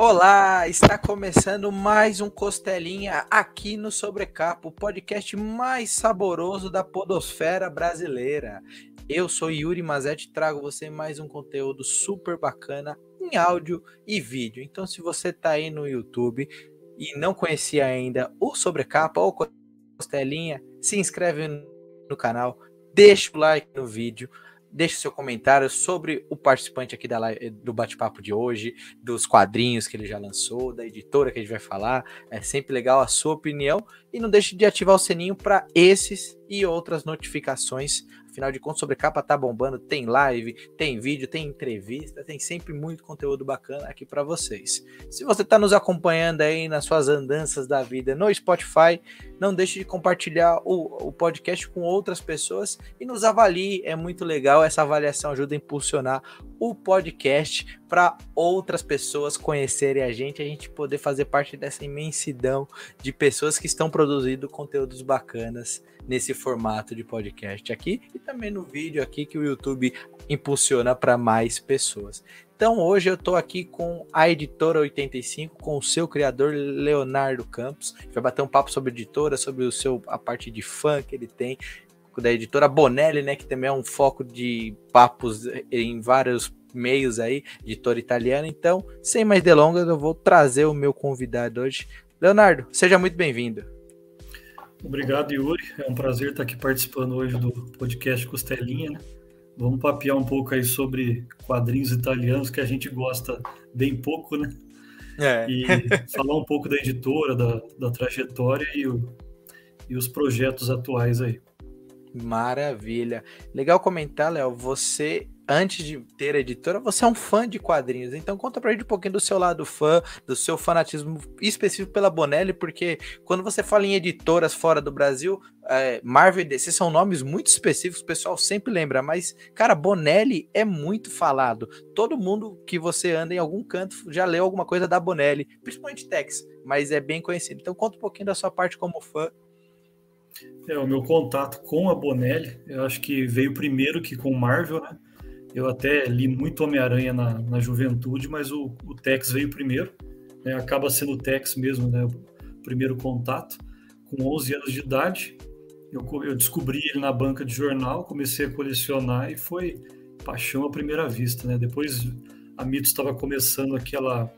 Olá, está começando mais um Costelinha aqui no Sobrecapa, o podcast mais saboroso da podosfera brasileira. Eu sou Yuri Mazetti e trago você mais um conteúdo super bacana em áudio e vídeo. Então, se você está aí no YouTube e não conhecia ainda o Sobrecapa ou Costelinha, se inscreve no canal, deixa o like no vídeo, deixe seu comentário sobre o participante aqui da live, do bate-papo de hoje, dos quadrinhos que ele já lançou, da editora que a gente vai falar. É sempre legal a sua opinião e não deixe de ativar o sininho para esses e outras notificações Afinal de contas, sobre capa tá bombando, tem live, tem vídeo, tem entrevista, tem sempre muito conteúdo bacana aqui para vocês. Se você está nos acompanhando aí nas suas andanças da vida no Spotify, não deixe de compartilhar o, o podcast com outras pessoas e nos avalie, é muito legal, essa avaliação ajuda a impulsionar o podcast para outras pessoas conhecerem a gente, a gente poder fazer parte dessa imensidão de pessoas que estão produzindo conteúdos bacanas nesse formato de podcast aqui e também no vídeo aqui que o YouTube impulsiona para mais pessoas. Então hoje eu estou aqui com a editora 85, com o seu criador Leonardo Campos. A vai bater um papo sobre editora, sobre o seu a parte de fã que ele tem da editora Bonelli, né, que também é um foco de papos em vários meios aí, editora italiana. Então, sem mais delongas, eu vou trazer o meu convidado hoje. Leonardo, seja muito bem-vindo. Obrigado, Yuri. É um prazer estar aqui participando hoje do podcast Costelinha. Né? Vamos papear um pouco aí sobre quadrinhos italianos que a gente gosta bem pouco, né? É. E falar um pouco da editora, da, da trajetória e, o, e os projetos atuais aí. Maravilha. Legal comentar, Léo. Você antes de ter editora, você é um fã de quadrinhos. Então conta pra gente um pouquinho do seu lado fã, do seu fanatismo específico pela Bonelli, porque quando você fala em editoras fora do Brasil, é, Marvel e DC são nomes muito específicos, o pessoal sempre lembra, mas, cara, Bonelli é muito falado. Todo mundo que você anda em algum canto já leu alguma coisa da Bonelli, principalmente Tex, mas é bem conhecido. Então conta um pouquinho da sua parte como fã é, o meu contato com a Bonelli, eu acho que veio primeiro que com Marvel, né? Eu até li muito Homem-Aranha na, na juventude, mas o, o Tex veio primeiro. Né? Acaba sendo o Tex mesmo, né? O primeiro contato. Com 11 anos de idade, eu, eu descobri ele na banca de jornal, comecei a colecionar e foi paixão à primeira vista, né? Depois a Mito estava começando aquela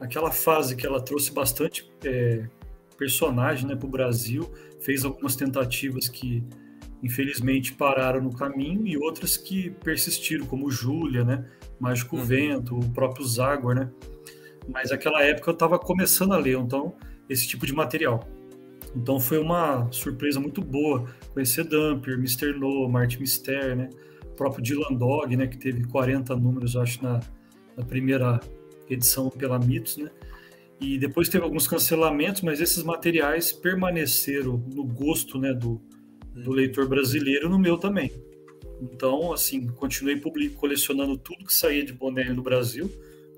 aquela fase que ela trouxe bastante é, personagem né, para o Brasil, fez algumas tentativas que infelizmente pararam no caminho e outras que persistiram, como Júlia, né? Mágico uhum. Vento, o próprio Zagor, né? Mas naquela época eu estava começando a ler, então, esse tipo de material. Então foi uma surpresa muito boa conhecer Dumper, Mr. No, Martin Mister, né? O próprio Dylan Dog, né? Que teve 40 números, acho, na, na primeira edição pela Mitos, né? E depois teve alguns cancelamentos, mas esses materiais permaneceram no gosto, né? Do, do leitor brasileiro no meu também. Então, assim, continuei publico, colecionando tudo que saía de Bonelli no Brasil,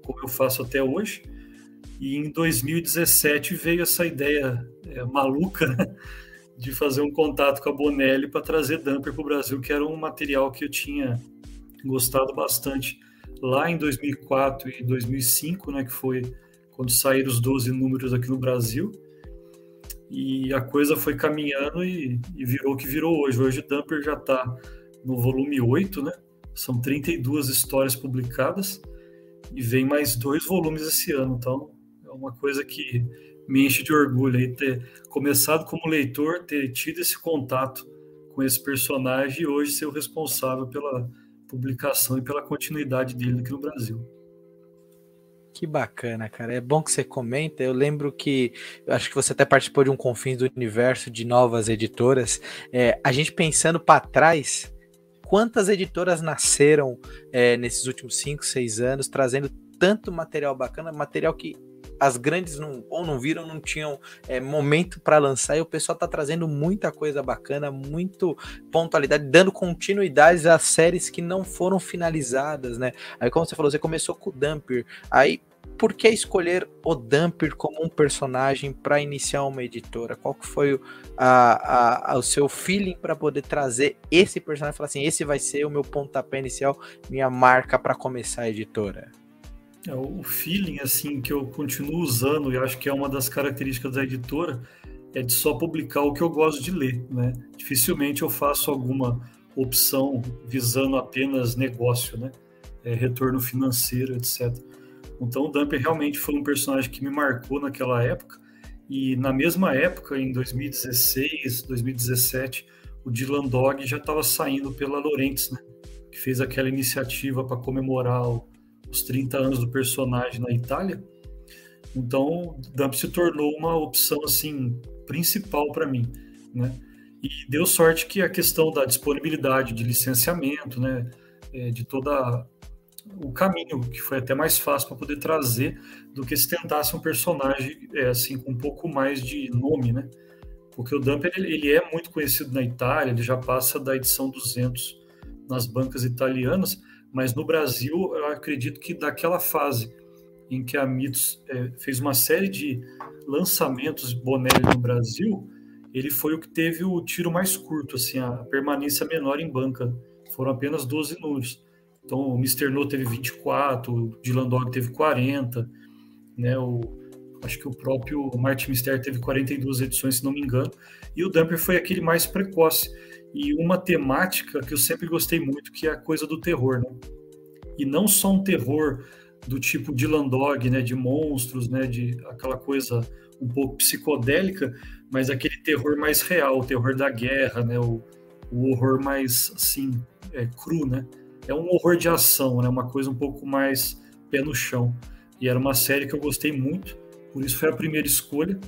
como eu faço até hoje. E em 2017 veio essa ideia é, maluca de fazer um contato com a Bonelli para trazer Dumper para o Brasil, que era um material que eu tinha gostado bastante lá em 2004 e 2005, né, que foi quando saíram os 12 números aqui no Brasil e a coisa foi caminhando e, e virou o que virou hoje. Hoje o Dumper já está no volume 8, né? São 32 histórias publicadas e vem mais dois volumes esse ano. Então é uma coisa que me enche de orgulho aí ter começado como leitor, ter tido esse contato com esse personagem e hoje ser o responsável pela publicação e pela continuidade dele aqui no Brasil. Que bacana, cara. É bom que você comenta. Eu lembro que acho que você até participou de um Confins do Universo de novas editoras. É, a gente pensando para trás, quantas editoras nasceram é, nesses últimos 5, 6 anos, trazendo tanto material bacana, material que as grandes não, ou não viram, não tinham é, momento para lançar, e o pessoal tá trazendo muita coisa bacana, muito pontualidade, dando continuidade às séries que não foram finalizadas, né? Aí, como você falou, você começou com o Dumper, aí por que escolher o Dumper como um personagem para iniciar uma editora? Qual que foi o, a, a, o seu feeling para poder trazer esse personagem e falar assim, esse vai ser o meu pontapé inicial, minha marca para começar a editora? É, o feeling assim que eu continuo usando e acho que é uma das características da editora é de só publicar o que eu gosto de ler, né? Dificilmente eu faço alguma opção visando apenas negócio, né? É, retorno financeiro, etc. Então o Dumper realmente foi um personagem que me marcou naquela época e na mesma época, em 2016, 2017, o Dylan Dog já estava saindo pela Laurentiis, né? Que fez aquela iniciativa para comemorar o os 30 anos do personagem na Itália. Então, Dump se tornou uma opção assim principal para mim, né? E deu sorte que a questão da disponibilidade de licenciamento, né, é, de toda o caminho que foi até mais fácil para poder trazer do que se tentasse um personagem é, assim com um pouco mais de nome, né? Porque o Dump ele, ele é muito conhecido na Itália, ele já passa da edição 200 nas bancas italianas, mas no Brasil, eu acredito que daquela fase em que a Mitos é, fez uma série de lançamentos Bonelli no Brasil, ele foi o que teve o tiro mais curto, assim, a permanência menor em banca. Foram apenas 12 números. Então, o Mr. No teve 24, o Dylan Dog teve 40, né? O, acho que o próprio Martin Mister teve 42 edições, se não me engano. E o Dumper foi aquele mais precoce e uma temática que eu sempre gostei muito, que é a coisa do terror, né? E não só um terror do tipo de Landog, né, de monstros, né, de aquela coisa um pouco psicodélica, mas aquele terror mais real, o terror da guerra, né, o, o horror mais assim é, cru, né? É um horror de ação, né, uma coisa um pouco mais pé no chão. E era uma série que eu gostei muito, por isso foi a primeira escolha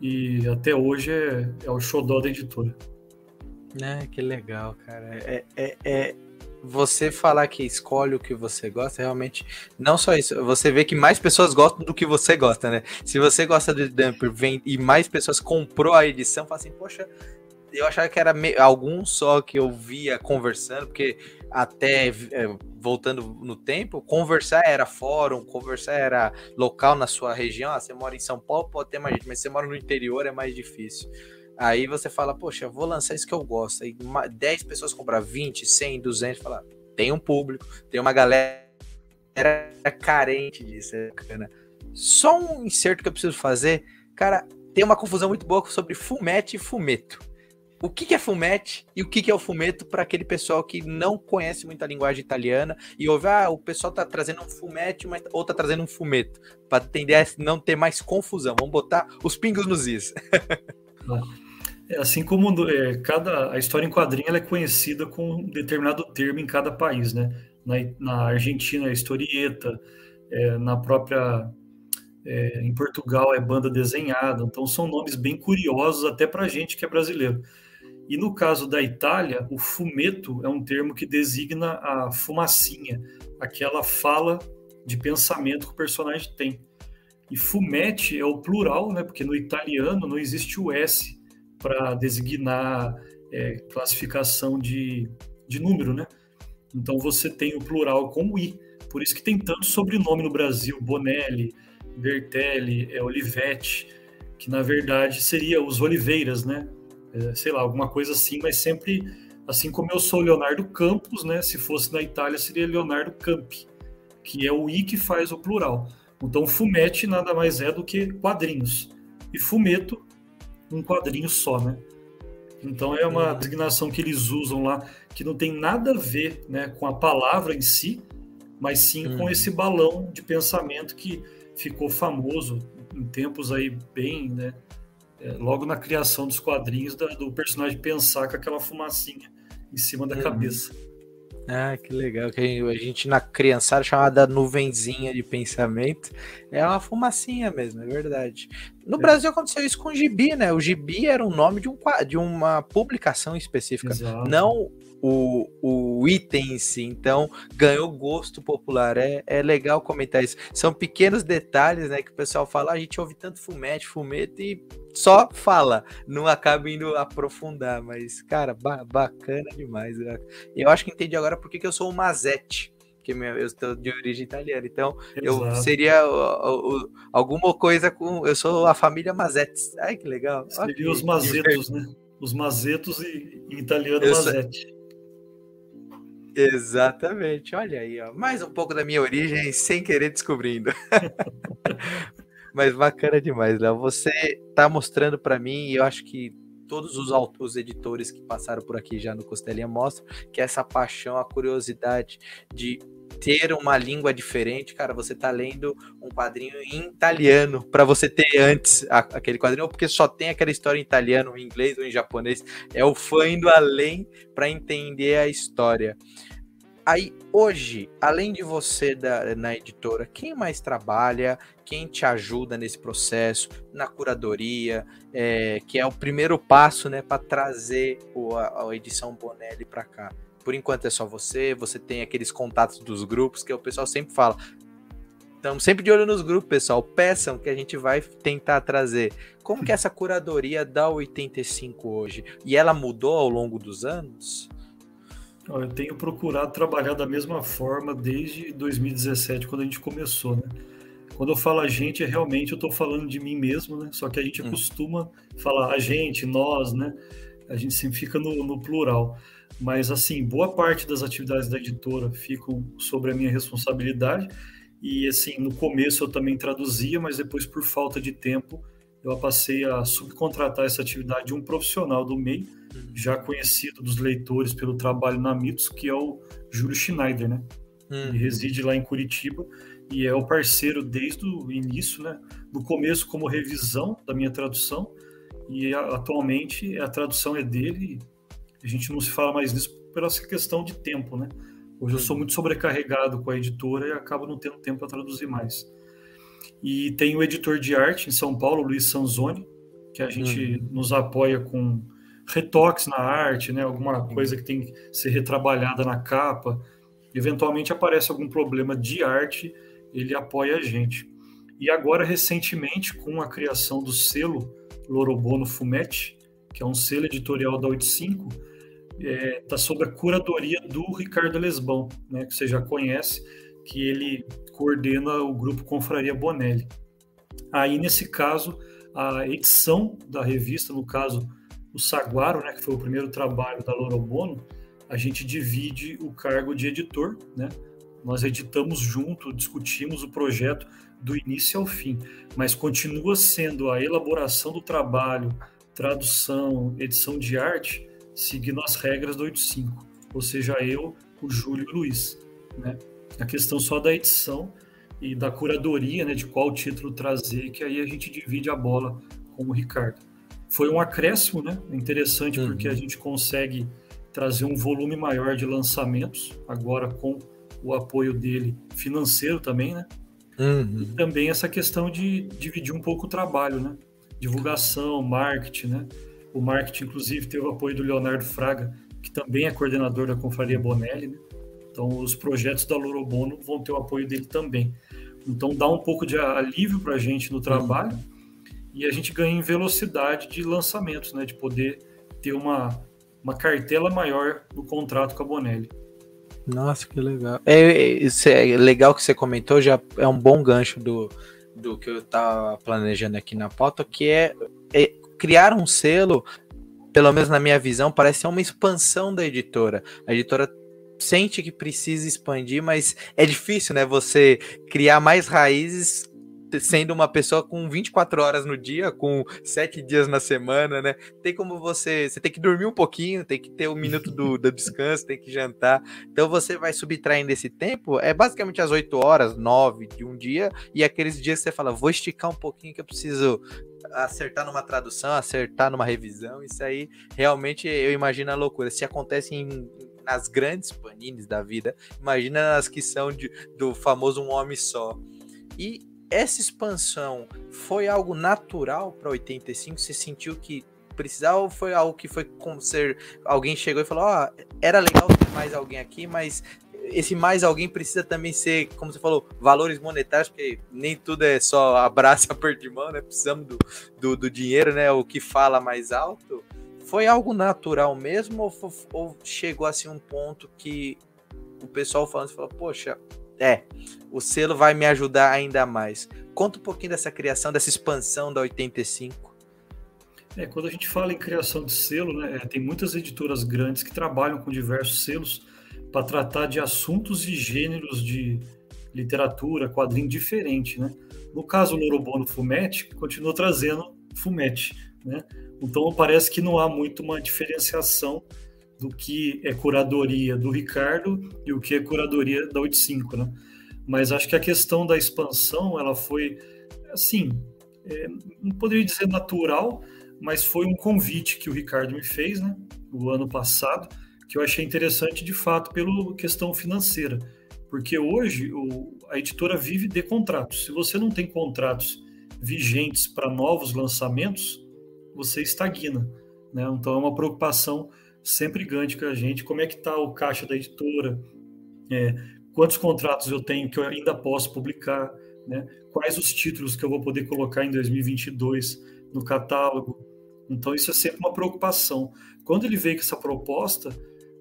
e até hoje é, é o xodó da editora. É, que legal, cara. É, é, é, você falar que escolhe o que você gosta, realmente, não só isso, você vê que mais pessoas gostam do que você gosta, né? Se você gosta do Dumper vem, e mais pessoas comprou a edição, fala assim, poxa, eu achava que era me... algum só que eu via conversando, porque até é, voltando no tempo, conversar era fórum, conversar era local na sua região. Ah, você mora em São Paulo, pode ter mais gente, mas você mora no interior é mais difícil. Aí você fala, poxa, vou lançar isso que eu gosto. Aí 10 pessoas comprar 20, 100, 200, fala, tem um público, tem uma galera carente disso, é bacana. Só um inserto que eu preciso fazer, cara, tem uma confusão muito boa sobre fumete e fumeto. O que, que é fumete e o que, que é o fumeto para aquele pessoal que não conhece muito a linguagem italiana e ouve, ah, o pessoal tá trazendo um fumete, mas ou tá trazendo um fumeto, para não ter mais confusão. Vamos botar os pingos nos is. É, assim como é, cada a história em quadrinho é conhecida com um determinado termo em cada país, né? Na, na Argentina é historieta, é, na própria é, em Portugal é banda desenhada, então são nomes bem curiosos até para gente que é brasileiro. E no caso da Itália, o fumeto é um termo que designa a fumacinha, aquela fala de pensamento que o personagem tem. E fumete é o plural, né? Porque no italiano não existe o S para designar é, classificação de, de número, né? Então você tem o plural com i. Por isso que tem tanto sobrenome no Brasil, Bonelli, Bertelli, é, Olivetti, que na verdade seria os Oliveiras, né? É, sei lá, alguma coisa assim, mas sempre assim como eu sou Leonardo Campos, né? Se fosse na Itália seria Leonardo Campi, que é o i que faz o plural. Então fumetti nada mais é do que quadrinhos. E fumeto um quadrinho só, né? Então é uma uhum. designação que eles usam lá que não tem nada a ver né, com a palavra em si, mas sim com uhum. esse balão de pensamento que ficou famoso em tempos aí bem, né? É, logo na criação dos quadrinhos da, do personagem pensar com aquela fumacinha em cima da uhum. cabeça. Ah, que legal. Que a gente na criançada chamada nuvenzinha de pensamento. É uma fumacinha mesmo, é verdade. No é. Brasil aconteceu isso com o Gibi, né? O Gibi era o nome de, um, de uma publicação específica. Exato. Não o, o item em si. Então, ganhou gosto popular. É, é legal comentar isso. São pequenos detalhes, né? Que o pessoal fala, ah, a gente ouve tanto fumete, fumete e só fala, não acaba indo aprofundar. Mas, cara, ba bacana demais. Eu acho que entendi agora porque que eu sou o Mazete porque eu estou de origem italiana, então Exato. eu seria o, o, alguma coisa com. Eu sou a família Mazetti. Ai, que legal. Seria okay. os Mazetos, né? Os Mazetos e em italiano eu Mazetti. Exatamente, olha aí, ó. mais um pouco da minha origem sem querer descobrindo. Mas bacana demais, Léo. Você está mostrando para mim, e eu acho que todos os, os editores que passaram por aqui já no Costelinha mostram que essa paixão, a curiosidade de ter uma língua diferente, cara, você tá lendo um quadrinho em italiano para você ter antes a, aquele quadrinho, ou porque só tem aquela história em italiano, em inglês ou em japonês. É o fã indo além para entender a história. Aí, hoje, além de você da, na editora, quem mais trabalha, quem te ajuda nesse processo, na curadoria, é, que é o primeiro passo né, para trazer o, a, a edição Bonelli para cá? Por enquanto é só você, você tem aqueles contatos dos grupos que o pessoal sempre fala. Estamos sempre de olho nos grupos, pessoal. Peçam que a gente vai tentar trazer. Como que é essa curadoria da 85 hoje? E ela mudou ao longo dos anos? Eu tenho procurado trabalhar da mesma forma desde 2017, quando a gente começou, né? Quando eu falo a gente, é realmente eu estou falando de mim mesmo, né? Só que a gente hum. costuma falar a gente, nós, né? A gente sempre fica no, no plural. Mas, assim, boa parte das atividades da editora ficam sobre a minha responsabilidade. E, assim, no começo eu também traduzia, mas depois, por falta de tempo, eu passei a subcontratar essa atividade de um profissional do meio, já conhecido dos leitores pelo trabalho na Mitos, que é o Júlio Schneider, né? Ele uhum. reside lá em Curitiba e é o parceiro desde o início, né? No começo como revisão da minha tradução e atualmente a tradução é dele. A gente não se fala mais nisso por essa questão de tempo, né? Hoje eu sou muito sobrecarregado com a editora e acabo não tendo tempo para traduzir mais. E tem o editor de arte em São Paulo, Luiz Sanzoni, que a gente uhum. nos apoia com retoques na arte, né? Alguma coisa que tem que ser retrabalhada na capa. Eventualmente aparece algum problema de arte, ele apoia a gente. E agora, recentemente, com a criação do selo Lorobono Fumetti, que é um selo editorial da 85, está é, tá sob a curadoria do Ricardo Lesbão, né, que você já conhece, que ele coordena o grupo Confraria Bonelli. Aí, nesse caso, a edição da revista, no caso, o Saguaro, né, que foi o primeiro trabalho da Lorobono, a gente divide o cargo de editor, né? Nós editamos junto, discutimos o projeto do início ao fim, mas continua sendo a elaboração do trabalho, tradução, edição de arte, seguindo as regras do 85, ou seja, eu, o Júlio e o Luiz, né? A questão só da edição e da curadoria, né, de qual título trazer, que aí a gente divide a bola com o Ricardo foi um acréscimo, né? Interessante uhum. porque a gente consegue trazer um volume maior de lançamentos, agora com o apoio dele financeiro também, né? Uhum. E também essa questão de dividir um pouco o trabalho, né? Divulgação, marketing, né? O marketing, inclusive, teve o apoio do Leonardo Fraga, que também é coordenador da Confraria Bonelli, né? Então, os projetos da Lorobono vão ter o apoio dele também. Então, dá um pouco de alívio para a gente no trabalho. Uhum e a gente ganha em velocidade de lançamentos, né? De poder ter uma, uma cartela maior no contrato com a Bonelli. Nossa, que legal. É, é, isso é legal que você comentou, já é um bom gancho do, do que eu estava planejando aqui na pauta, que é, é, criar um selo, pelo menos na minha visão, parece ser uma expansão da editora. A editora sente que precisa expandir, mas é difícil, né? Você criar mais raízes sendo uma pessoa com 24 horas no dia, com 7 dias na semana, né? Tem como você. Você tem que dormir um pouquinho, tem que ter um minuto do, do descanso, tem que jantar. Então você vai subtraindo esse tempo. É basicamente as 8 horas, 9 de um dia, e aqueles dias que você fala, vou esticar um pouquinho que eu preciso acertar numa tradução, acertar numa revisão. Isso aí realmente eu imagino a loucura. Se acontece em, nas grandes panines da vida, imagina nas que são de, do famoso um homem só. E essa expansão foi algo natural para 85? Você sentiu que precisava ou foi algo que foi como ser alguém chegou e falou: "Ó, oh, era legal ter mais alguém aqui, mas esse mais alguém precisa também ser, como você falou, valores monetários, porque nem tudo é só abraço e aperto de mão, né? Precisamos do, do, do, dinheiro, né? O que fala mais alto. Foi algo natural mesmo ou, ou chegou assim um ponto que o pessoal falando, falou, poxa, é, o selo vai me ajudar ainda mais. Conta um pouquinho dessa criação, dessa expansão da 85. É, quando a gente fala em criação de selo, né, é, tem muitas editoras grandes que trabalham com diversos selos, para tratar de assuntos e gêneros de literatura, quadrinho diferente, né? No caso, o Norobono Fumetti continua trazendo Fumetti, né? Então parece que não há muito uma diferenciação do que é curadoria do Ricardo e o que é curadoria da 85, né? Mas acho que a questão da expansão, ela foi, assim, é, não poderia dizer natural, mas foi um convite que o Ricardo me fez, né? O ano passado, que eu achei interessante de fato pela questão financeira, porque hoje o, a editora vive de contratos. Se você não tem contratos vigentes para novos lançamentos, você estagna. Né? Então é uma preocupação sempre grande com a gente. Como é que está o caixa da editora? É, quantos contratos eu tenho que eu ainda posso publicar? Né? Quais os títulos que eu vou poder colocar em 2022 no catálogo? Então isso é sempre uma preocupação. Quando ele veio com essa proposta,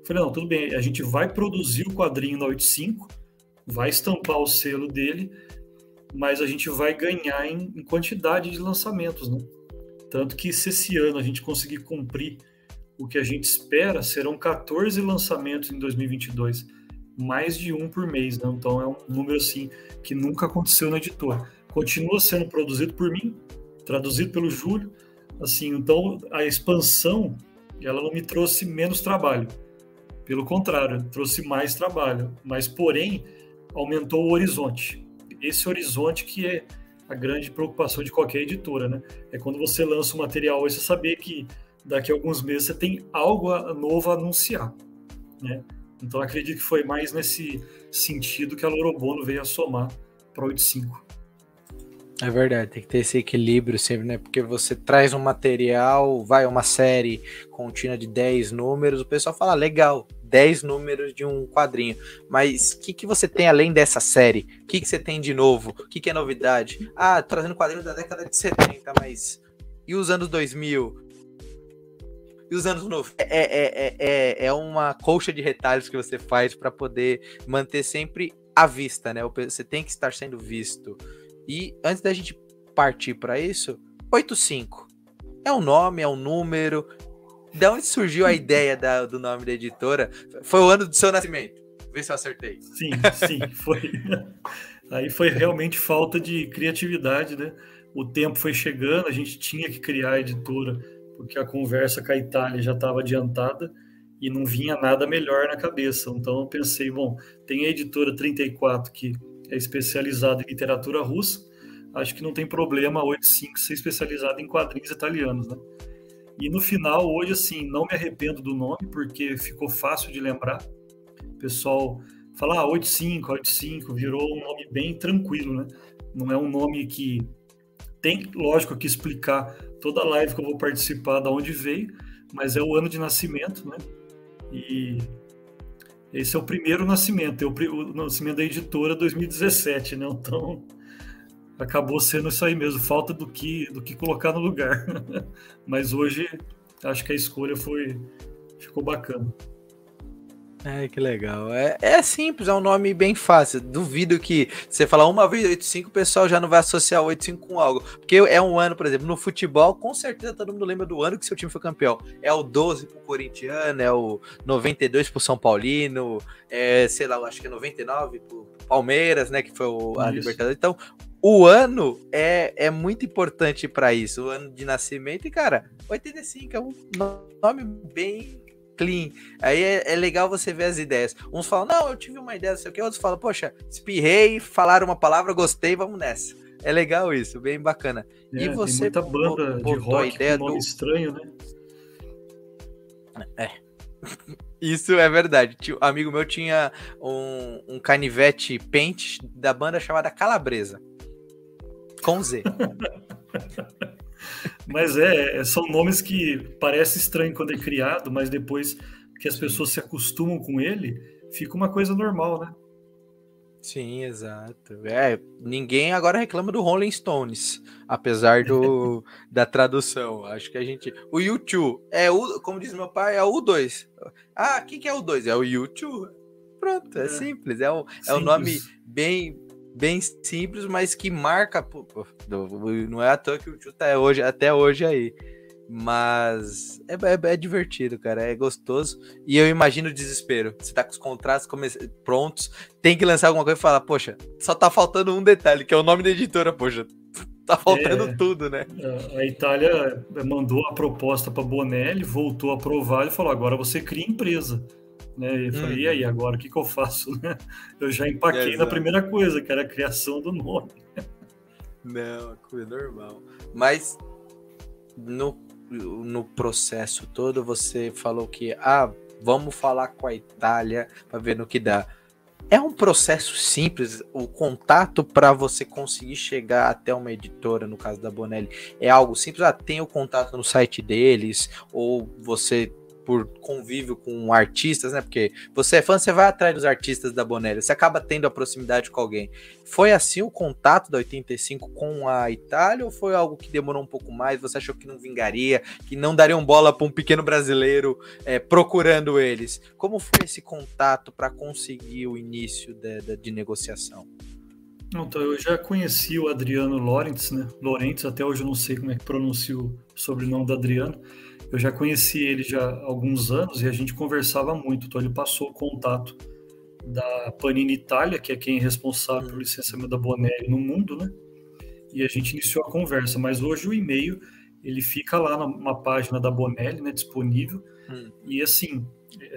Falei, não, tudo bem, a gente vai produzir o quadrinho na 85, vai estampar o selo dele, mas a gente vai ganhar em, em quantidade de lançamentos, né? Tanto que se esse ano a gente conseguir cumprir o que a gente espera, serão 14 lançamentos em 2022, mais de um por mês, né? Então é um número assim que nunca aconteceu na editora. Continua sendo produzido por mim, traduzido pelo Júlio, assim, então a expansão ela não me trouxe menos trabalho pelo contrário, trouxe mais trabalho, mas porém aumentou o horizonte. Esse horizonte que é a grande preocupação de qualquer editora, né? É quando você lança um material você saber que daqui a alguns meses você tem algo novo a anunciar, né? Então acredito que foi mais nesse sentido que a Lorobono veio a somar para o 85. É verdade, tem que ter esse equilíbrio sempre, né? Porque você traz um material, vai uma série contínua de 10 números, o pessoal fala, legal, 10 números de um quadrinho. Mas o que, que você tem além dessa série? O que, que você tem de novo? O que, que é novidade? Ah, trazendo quadrinhos da década de 70, mas. E os anos 2000? E os anos 90? É, é, é, é uma colcha de retalhos que você faz para poder manter sempre à vista, né? Você tem que estar sendo visto. E antes da gente partir para isso, 85. É um nome, é um número. De onde surgiu a ideia da, do nome da editora? Foi o ano do seu nascimento. Vê se eu acertei. Sim, sim, foi. Aí foi realmente falta de criatividade, né? O tempo foi chegando, a gente tinha que criar a editora, porque a conversa com a Itália já estava adiantada e não vinha nada melhor na cabeça. Então eu pensei, bom, tem a editora 34 que é especializado em literatura russa, acho que não tem problema a 85 ser especializado em quadrinhos italianos, né? E no final, hoje, assim, não me arrependo do nome, porque ficou fácil de lembrar. O pessoal fala, ah, 85, 85, virou um nome bem tranquilo, né? Não é um nome que tem, lógico, que explicar toda a live que eu vou participar, da onde veio, mas é o ano de nascimento, né? E esse é o primeiro nascimento, é o, o nascimento da editora 2017, né? Então acabou sendo isso aí mesmo, falta do que do que colocar no lugar. Mas hoje acho que a escolha foi ficou bacana. É, que legal. É, é simples, é um nome bem fácil. Duvido que você falar uma vez 85, o pessoal já não vai associar o 85 com algo. Porque é um ano, por exemplo, no futebol, com certeza todo mundo lembra do ano que seu time foi campeão. É o 12 pro Corintiano, é o 92 pro São Paulino, é, sei lá, acho que é 99 pro Palmeiras, né, que foi o, a Libertadores. Então, o ano é, é muito importante para isso, o ano de nascimento. E, cara, 85 é um nome bem clean. Aí é, é, legal você ver as ideias. Uns falam, não, eu tive uma ideia, não sei o que. Outros falam, poxa, espirrei, falaram uma palavra, gostei, vamos nessa. É legal isso, bem bacana. É, e você muita banda de rock a ideia com nome do... estranho, né? É. Isso é verdade. Um amigo meu tinha um, um canivete paint da banda chamada Calabresa. Com Z. mas é, é, são nomes que parece estranho quando é criado, mas depois que as pessoas se acostumam com ele, fica uma coisa normal, né? Sim, exato. É, ninguém agora reclama do Rolling Stones, apesar do da tradução. Acho que a gente, o YouTube é o, como diz meu pai, é o U2. Ah, o que, que é o 2? É o YouTube. Pronto, é, é simples. É um, é um nome bem bem simples, mas que marca. Pô, não é à toa que o Tio tá hoje, até hoje aí. Mas é, é, é, divertido, cara. É gostoso. E eu imagino o desespero. Você tá com os contratos prontos, tem que lançar alguma coisa e falar, poxa, só tá faltando um detalhe, que é o nome da editora, poxa. Tá faltando é, tudo, né? A Itália mandou a proposta para Bonelli, voltou a aprovar e falou: agora você cria empresa. Né? Eu falei, e aí, uhum. agora o que, que eu faço? Eu já empaquei é, na primeira coisa, que era a criação do nome. Não, é normal. Mas no no processo todo, você falou que, ah, vamos falar com a Itália para ver no que dá. É um processo simples, o contato para você conseguir chegar até uma editora, no caso da Bonelli, é algo simples. Ah, tem o contato no site deles, ou você por convívio com artistas, né? Porque você é fã, você vai atrás dos artistas da Bonelli, você acaba tendo a proximidade com alguém. Foi assim o contato da 85 com a Itália ou foi algo que demorou um pouco mais? Você achou que não vingaria, que não dariam bola para um pequeno brasileiro é, procurando eles? Como foi esse contato para conseguir o início de, de, de negociação? Então, eu já conheci o Adriano Lorentz, né? Lorentz, até hoje eu não sei como é que pronuncia o sobrenome do Adriano eu já conheci ele já há alguns anos e a gente conversava muito, então ele passou o contato da Panini Itália, que é quem é responsável pelo licenciamento da Bonelli no mundo, né? E a gente iniciou a conversa, mas hoje o e-mail ele fica lá numa página da Bonelli, né, disponível. Hum. E assim,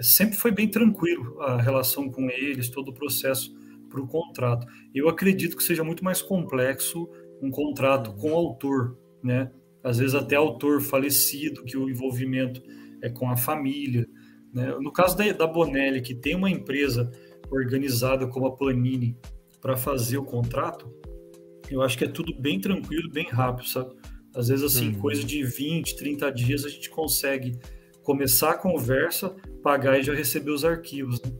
sempre foi bem tranquilo a relação com eles, todo o processo para o contrato. Eu acredito que seja muito mais complexo um contrato hum. com o autor, né? Às vezes até autor falecido, que o envolvimento é com a família. Né? No caso da, da Bonelli, que tem uma empresa organizada como a Panini para fazer o contrato, eu acho que é tudo bem tranquilo, bem rápido, sabe? Às vezes, assim, uhum. coisa de 20, 30 dias a gente consegue começar a conversa, pagar e já receber os arquivos, né?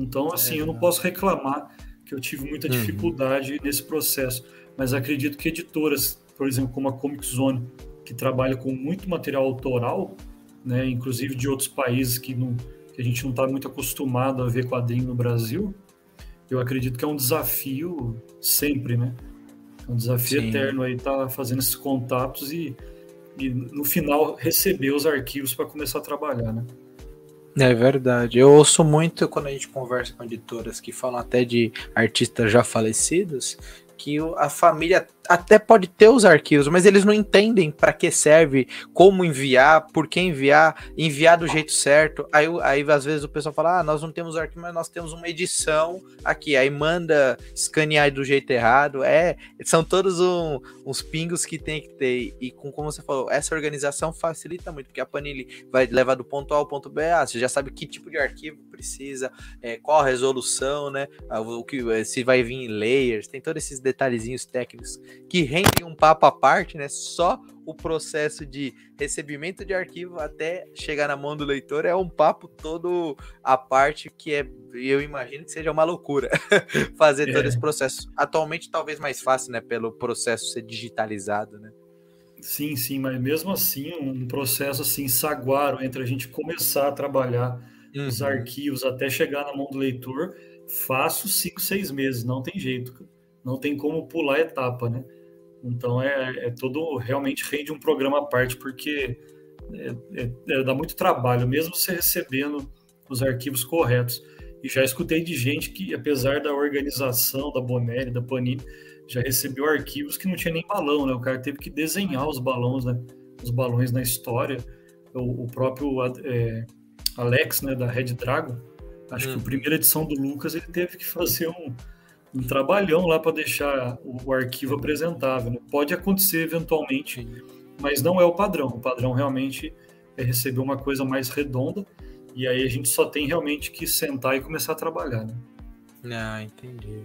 Então, assim, é, eu não posso reclamar que eu tive muita uhum. dificuldade uhum. nesse processo, mas acredito que editoras, por exemplo, como a Comic Zone, que trabalha com muito material autoral, né, inclusive de outros países que, não, que a gente não está muito acostumado a ver quadrinho no Brasil, eu acredito que é um desafio sempre, né? É um desafio Sim. eterno aí estar tá fazendo esses contatos e, e no final receber os arquivos para começar a trabalhar, né? É verdade. Eu ouço muito quando a gente conversa com editoras que falam até de artistas já falecidos, que a família até pode ter os arquivos, mas eles não entendem para que serve, como enviar, por que enviar, enviar do jeito certo. Aí, aí às vezes o pessoal fala: ah, nós não temos arquivo, mas nós temos uma edição aqui. Aí manda escanear do jeito errado. É, são todos um, uns pingos que tem que ter. E com, como você falou, essa organização facilita muito, porque a Panini vai levar do ponto A ao ponto B. Ah, você já sabe que tipo de arquivo precisa, é, qual a resolução, né? Ah, o que, se vai vir em layers, tem todos esses detalhezinhos técnicos que rendem um papo à parte, né? Só o processo de recebimento de arquivo até chegar na mão do leitor é um papo todo à parte que é, eu imagino que seja uma loucura fazer é. todo esse processo. Atualmente talvez mais fácil, né, pelo processo ser digitalizado, né? Sim, sim, mas mesmo assim, um processo assim saguaro entre a gente começar a trabalhar uhum. os arquivos até chegar na mão do leitor, faço cinco, seis meses, não tem jeito, não tem como pular etapa, né? Então é, é todo realmente rende um programa à parte, porque é, é, é, dá muito trabalho, mesmo você recebendo os arquivos corretos. E já escutei de gente que, apesar da organização da Bonelli, da Panini, já recebeu arquivos que não tinha nem balão, né? O cara teve que desenhar os balões, né? Os balões na história. O, o próprio é, Alex, né, da Red Dragon, acho hum. que a primeira edição do Lucas ele teve que fazer um, um trabalhão lá para deixar o, arquivo apresentável. Né? Pode acontecer eventualmente, mas não é o padrão. O padrão realmente é receber uma coisa mais redonda e aí a gente só tem realmente que sentar e começar a trabalhar. Né? Ah, entendi.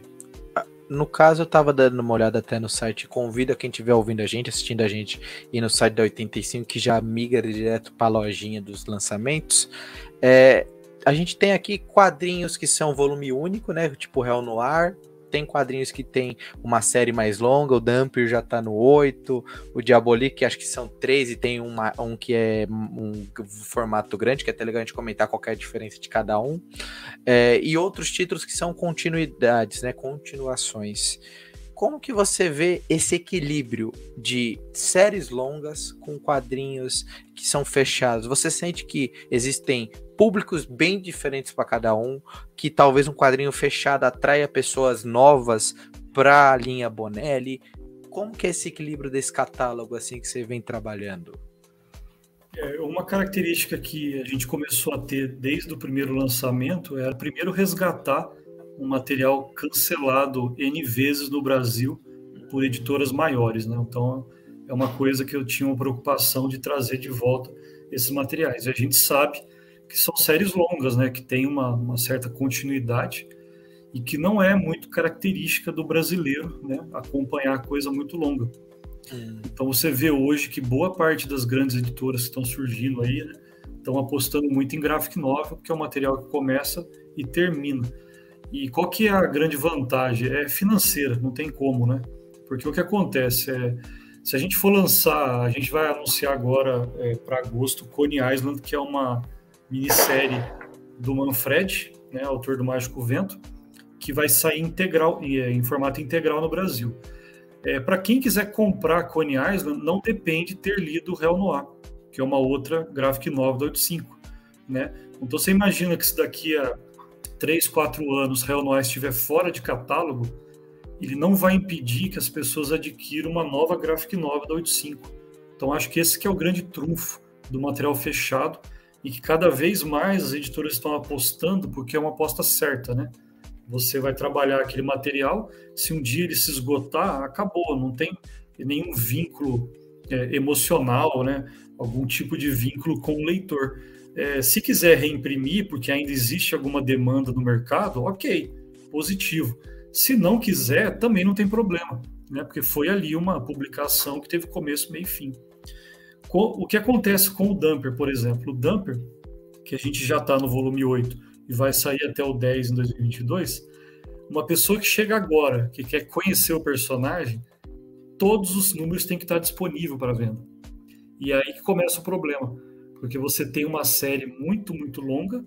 Ah, no caso, eu estava dando uma olhada até no site. Convida quem estiver ouvindo a gente, assistindo a gente, e no site da 85, que já migra direto para a lojinha dos lançamentos. É, a gente tem aqui quadrinhos que são volume único, né? Tipo Real Noir, tem quadrinhos que tem uma série mais longa, o Dumper já tá no 8, o Diabolique acho que são 3 e tem uma, um que é um formato grande, que é até legal a gente comentar qual é a diferença de cada um. É, e outros títulos que são continuidades, né? Continuações. Como que você vê esse equilíbrio de séries longas com quadrinhos que são fechados? Você sente que existem públicos bem diferentes para cada um, que talvez um quadrinho fechado atraia pessoas novas para a linha Bonelli? Como que é esse equilíbrio desse catálogo assim que você vem trabalhando? É, uma característica que a gente começou a ter desde o primeiro lançamento era primeiro resgatar um material cancelado N vezes no Brasil por editoras maiores. Né? Então, é uma coisa que eu tinha uma preocupação de trazer de volta esses materiais. E a gente sabe que são séries longas, né? que tem uma, uma certa continuidade e que não é muito característica do brasileiro né? acompanhar coisa muito longa. Hum. Então você vê hoje que boa parte das grandes editoras que estão surgindo aí né, estão apostando muito em graphic novel, que é um material que começa e termina. E qual que é a grande vantagem? É financeira, não tem como, né? Porque o que acontece é, se a gente for lançar, a gente vai anunciar agora é, para agosto Coney Island, que é uma minissérie do Manfred, né, autor do Mágico Vento, que vai sair integral, é, em formato integral no Brasil. É, para quem quiser comprar Coney Island, não depende ter lido Hell Noir, que é uma outra graphic novel da 85, né? Então você imagina que se daqui a 3, 4 anos Real Noir estiver fora de catálogo, ele não vai impedir que as pessoas adquiram uma nova graphic novel da 85. Então acho que esse que é o grande trunfo do material fechado e que cada vez mais as editoras estão apostando porque é uma aposta certa, né? Você vai trabalhar aquele material, se um dia ele se esgotar, acabou, não tem nenhum vínculo é, emocional, né? Algum tipo de vínculo com o leitor. É, se quiser reimprimir, porque ainda existe alguma demanda no mercado, ok, positivo. Se não quiser, também não tem problema, né? porque foi ali uma publicação que teve começo, meio e fim. O que acontece com o Dumper, por exemplo? O Dumper, que a gente já está no volume 8 e vai sair até o 10 em 2022, uma pessoa que chega agora, que quer conhecer o personagem, todos os números têm que estar disponível para venda. E é aí que começa o problema porque você tem uma série muito, muito longa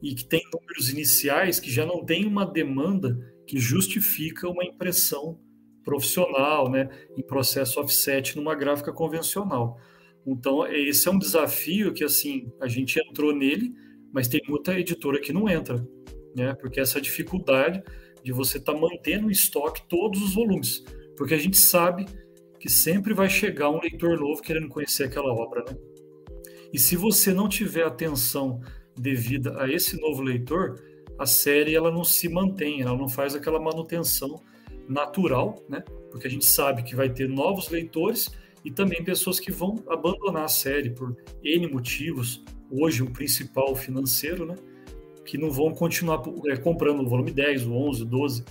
e que tem números iniciais que já não tem uma demanda que justifica uma impressão profissional, né, em processo offset numa gráfica convencional. Então, esse é um desafio que, assim, a gente entrou nele, mas tem muita editora que não entra, né, porque essa dificuldade de você estar tá mantendo em estoque todos os volumes, porque a gente sabe que sempre vai chegar um leitor novo querendo conhecer aquela obra, né? E se você não tiver atenção devida a esse novo leitor, a série ela não se mantém, ela não faz aquela manutenção natural, né? Porque a gente sabe que vai ter novos leitores e também pessoas que vão abandonar a série por N motivos, hoje o principal financeiro, né? Que não vão continuar é, comprando o volume 10, o 11, o 12.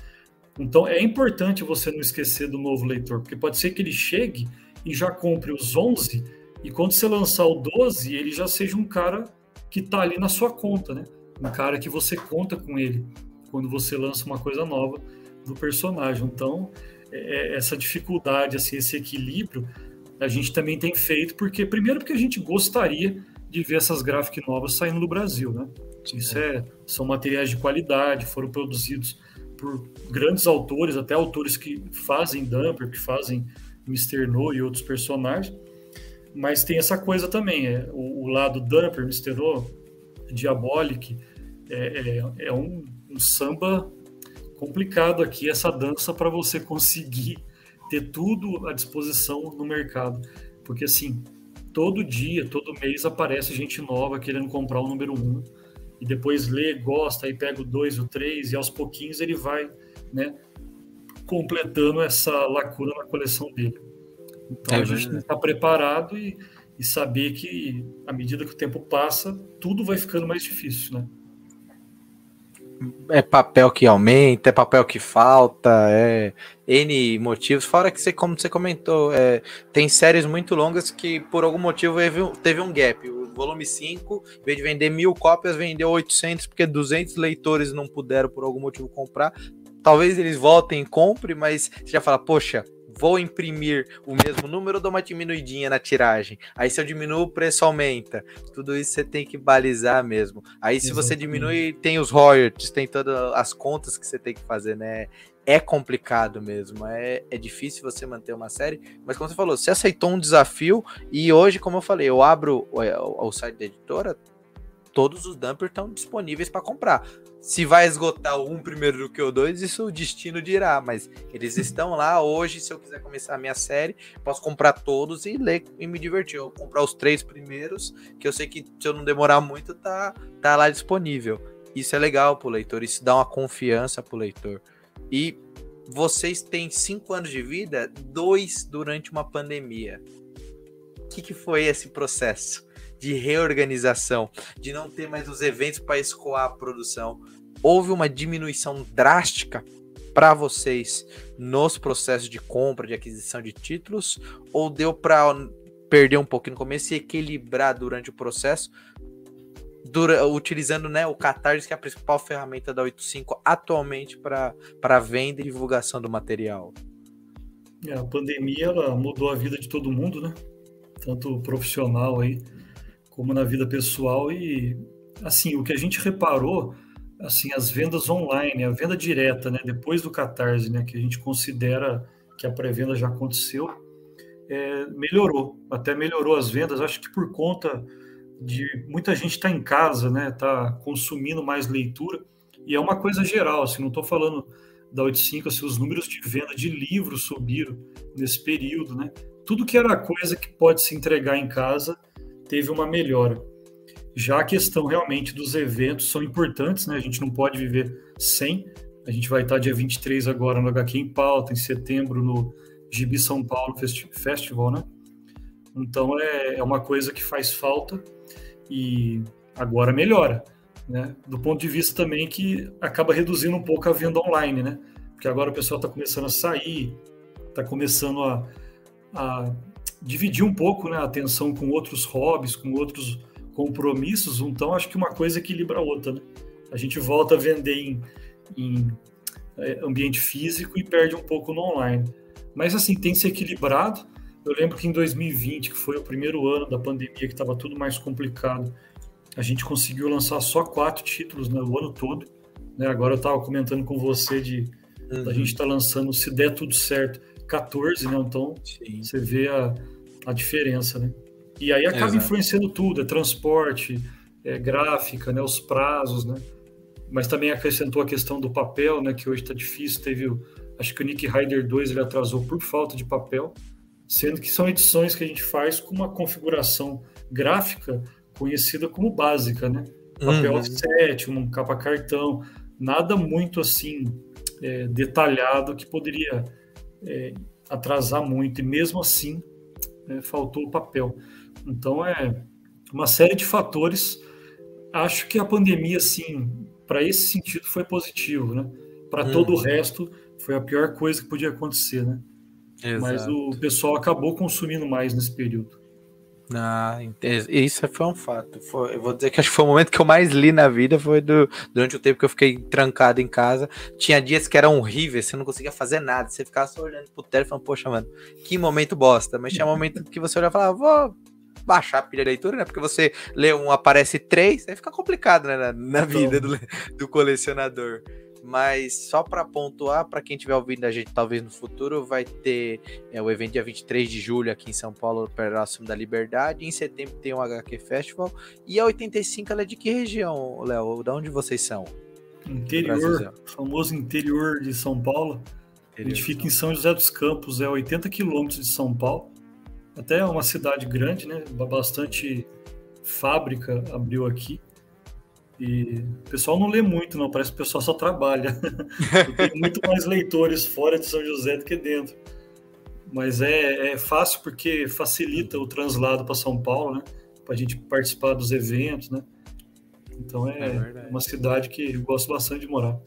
Então é importante você não esquecer do novo leitor, porque pode ser que ele chegue e já compre os 11 e quando você lançar o 12, ele já seja um cara que está ali na sua conta, né? Um cara que você conta com ele quando você lança uma coisa nova do personagem. Então, é, é, essa dificuldade, assim, esse equilíbrio, a gente também tem feito, porque primeiro porque a gente gostaria de ver essas gráficas novas saindo do Brasil, né? Isso é, são materiais de qualidade, foram produzidos por grandes autores, até autores que fazem Dumper, que fazem Mr. No e outros personagens. Mas tem essa coisa também, é, o, o lado Dumper, Misterô, Diabolic, é, é, é um, um, samba complicado aqui, essa dança para você conseguir ter tudo à disposição no mercado. Porque assim, todo dia, todo mês aparece gente nova querendo comprar o número um, e depois lê, gosta, aí pega o dois, o três, e aos pouquinhos ele vai, né, completando essa lacuna na coleção dele. Então é a gente tem que estar preparado e, e saber que, à medida que o tempo passa, tudo vai ficando mais difícil, né? É papel que aumenta, é papel que falta, é N motivos. Fora que você, como você comentou, é, tem séries muito longas que por algum motivo teve um gap. O volume 5, em vez de vender mil cópias, vendeu 800 porque 200 leitores não puderam por algum motivo comprar. Talvez eles voltem e comprem, mas você já fala, poxa, vou imprimir o mesmo número, dou uma diminuidinha na tiragem. Aí se eu diminuo, o preço aumenta. Tudo isso você tem que balizar mesmo. Aí se Exatamente. você diminui, tem os royalties, tem todas as contas que você tem que fazer, né? é complicado mesmo. É, é difícil você manter uma série. Mas como você falou, você aceitou um desafio e hoje, como eu falei, eu abro o, o, o site da editora, todos os dumpers estão disponíveis para comprar. Se vai esgotar um primeiro do que o dois, isso o destino dirá, mas eles estão lá hoje. Se eu quiser começar a minha série, posso comprar todos e ler e me divertir. Eu vou comprar os três primeiros, que eu sei que se eu não demorar muito, tá, tá lá disponível. Isso é legal pro leitor, isso dá uma confiança pro leitor. E vocês têm cinco anos de vida, dois durante uma pandemia. O que, que foi esse processo de reorganização, de não ter mais os eventos para escoar a produção? Houve uma diminuição drástica para vocês nos processos de compra, de aquisição de títulos, ou deu para perder um pouquinho no começo e equilibrar durante o processo, dura, utilizando né, o Catarse, que é a principal ferramenta da 85 atualmente para venda e divulgação do material. É, a pandemia ela mudou a vida de todo mundo, né? Tanto profissional aí, como na vida pessoal. E assim, o que a gente reparou, assim, as vendas online, a venda direta, né? Depois do Catarse, né? Que a gente considera que a pré-venda já aconteceu, é, melhorou, até melhorou as vendas. Acho que por conta de muita gente está em casa, né? Está consumindo mais leitura e é uma coisa geral. Assim, não estou falando da 85, assim, os números de venda de livros subiram nesse período, né? Tudo que era coisa que pode se entregar em casa teve uma melhora. Já a questão realmente dos eventos são importantes, né? A gente não pode viver sem. A gente vai estar dia 23 agora no HQ em pauta, em setembro no Gibi São Paulo Festival, né? Então é, é uma coisa que faz falta e agora melhora, né? Do ponto de vista também que acaba reduzindo um pouco a venda online, né? Porque agora o pessoal está começando a sair, está começando a, a, dividir um pouco né, a atenção com outros hobbies, com outros compromissos, então acho que uma coisa equilibra a outra, né? A gente volta a vender em, em é, ambiente físico e perde um pouco no online. Mas assim, tem se equilibrado, eu lembro que em 2020, que foi o primeiro ano da pandemia, que estava tudo mais complicado, a gente conseguiu lançar só quatro títulos né, o ano todo. Né? Agora eu estava comentando com você de uhum. a gente estar tá lançando, se der tudo certo, 14, né? Então Sim. você vê a, a diferença, né? E aí acaba Exato. influenciando tudo, é transporte, é gráfica, né? Os prazos, né? Mas também acrescentou a questão do papel, né? Que hoje está difícil. Teve, o, acho que o Nick Rider 2 ele atrasou por falta de papel sendo que são edições que a gente faz com uma configuração gráfica conhecida como básica, né? Papel uhum. offset, uma capa cartão, nada muito assim é, detalhado que poderia é, atrasar muito, e mesmo assim é, faltou o papel. Então é uma série de fatores. Acho que a pandemia, assim, para esse sentido foi positivo, né? Para uhum. todo o resto foi a pior coisa que podia acontecer, né? Exato. Mas o pessoal acabou consumindo mais nesse período. Ah, isso foi um fato. Foi, eu vou dizer que acho que foi o momento que eu mais li na vida. Foi do, durante o tempo que eu fiquei trancado em casa. Tinha dias que eram horríveis, você não conseguia fazer nada. Você ficava só olhando pro teto e falando, poxa, mano, que momento bosta. Mas tinha momento que você olhava e falava, vou baixar a pilha de leitura, né? Porque você lê um, aparece três, aí fica complicado, né? Na, na vida do, do colecionador mas só para pontuar, para quem estiver ouvindo a gente talvez no futuro, vai ter é, o evento dia 23 de julho aqui em São Paulo, próximo da Liberdade. Em setembro tem o HQ Festival. E a 85 ela é de que região, Léo? De onde vocês são? Interior, famoso interior de São Paulo. Interior a gente fica em São José dos Campos, é 80 quilômetros de São Paulo. Até é uma cidade grande, né? Bastante fábrica abriu aqui. E o pessoal não lê muito, não. Parece que o pessoal só trabalha. Tem muito mais leitores fora de São José do que dentro. Mas é, é fácil porque facilita o translado para São Paulo, né? Para a gente participar dos eventos, né? Então é, é uma cidade que eu gosto bastante de morar.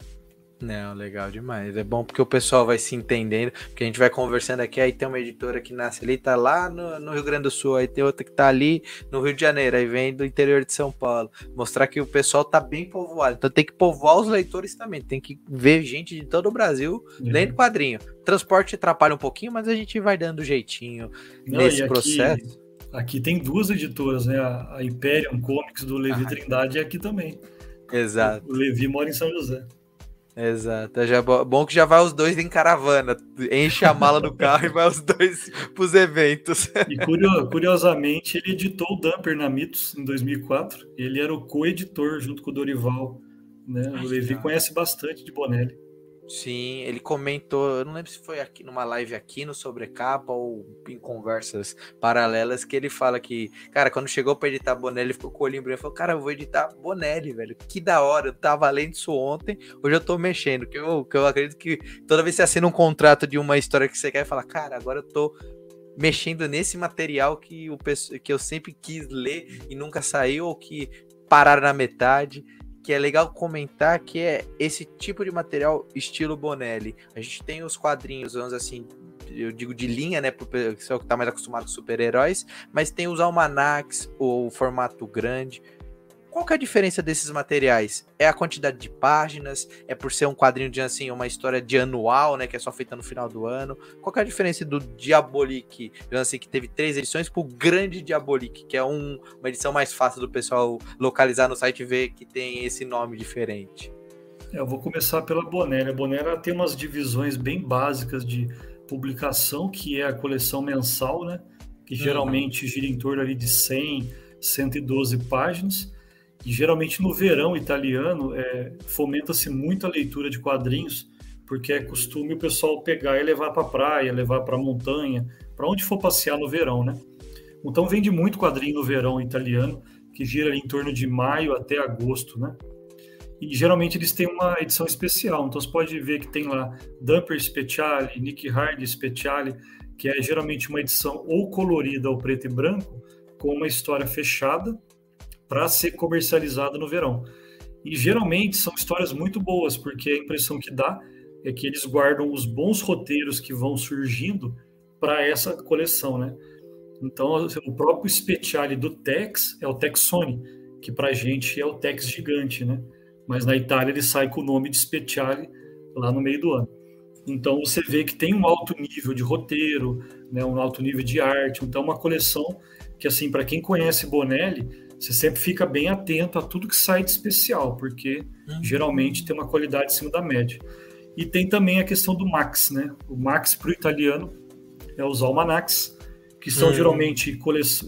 Não, legal demais. É bom porque o pessoal vai se entendendo, porque a gente vai conversando aqui, aí tem uma editora que nasce ali, tá lá no, no, Rio Grande do Sul, aí tem outra que tá ali no Rio de Janeiro, aí vem do interior de São Paulo. Mostrar que o pessoal tá bem povoado. Então tem que povoar os leitores também, tem que ver gente de todo o Brasil uhum. lendo quadrinho. Transporte atrapalha um pouquinho, mas a gente vai dando jeitinho Não, nesse aqui, processo. Aqui tem duas editoras, né? A Hyperion Comics do Levi ah, Trindade e aqui também. Exato. O Levi mora em São José. Exato. Já, bom que já vai os dois em caravana. Enche a mala do carro e vai os dois pros eventos. E curiosamente, ele editou o Dumper na Mitos em 2004. Ele era o co-editor junto com o Dorival. Né? O Levi conhece bastante de Bonelli. Sim, ele comentou, eu não lembro se foi aqui numa live aqui no Sobrecapa ou em conversas paralelas, que ele fala que, cara, quando chegou para editar Bonelli, ficou com o olhinho branco e falou, cara, eu vou editar Bonelli, velho. Que da hora, eu tava lendo isso ontem, hoje eu tô mexendo, que eu, que eu acredito que toda vez que você assina um contrato de uma história que você quer, fala, cara, agora eu tô mexendo nesse material que, o, que eu sempre quis ler e nunca saiu, ou que pararam na metade que é legal comentar que é esse tipo de material estilo Bonelli. A gente tem os quadrinhos, vamos assim, eu digo de linha, né, para o pessoal que está mais acostumado com super-heróis, mas tem os almanacs, o formato grande, qual que é a diferença desses materiais? É a quantidade de páginas? É por ser um quadrinho de assim, uma história de anual, né? Que é só feita no final do ano. Qual que é a diferença do Diabolique, assim, que teve três edições, pro Grande Diabolique, que é um, uma edição mais fácil do pessoal localizar no site e ver que tem esse nome diferente? Eu vou começar pela Bonera. A Bonera tem umas divisões bem básicas de publicação, que é a coleção mensal, né? Que uhum. geralmente gira em torno ali de 100, 112 páginas e geralmente no verão italiano é, fomenta-se muito a leitura de quadrinhos, porque é costume o pessoal pegar e levar para a praia, levar para a montanha, para onde for passear no verão, né? Então vende muito quadrinho no verão italiano, que gira em torno de maio até agosto, né? E geralmente eles têm uma edição especial, então você pode ver que tem lá Dumper Speciale, Nick Hard Speciale, que é geralmente uma edição ou colorida ou preto e branco, com uma história fechada, para ser comercializada no verão. E geralmente são histórias muito boas, porque a impressão que dá é que eles guardam os bons roteiros que vão surgindo para essa coleção, né? Então, o próprio Speciale do Tex é o Texone, que para a gente é o Tex gigante, né? Mas na Itália ele sai com o nome de Speciale lá no meio do ano. Então, você vê que tem um alto nível de roteiro, né? um alto nível de arte. Então, é uma coleção que, assim, para quem conhece Bonelli, você sempre fica bem atento a tudo que sai de especial, porque uhum. geralmente tem uma qualidade acima da média. E tem também a questão do Max, né? O Max para o italiano é os almanacs, que são uhum. geralmente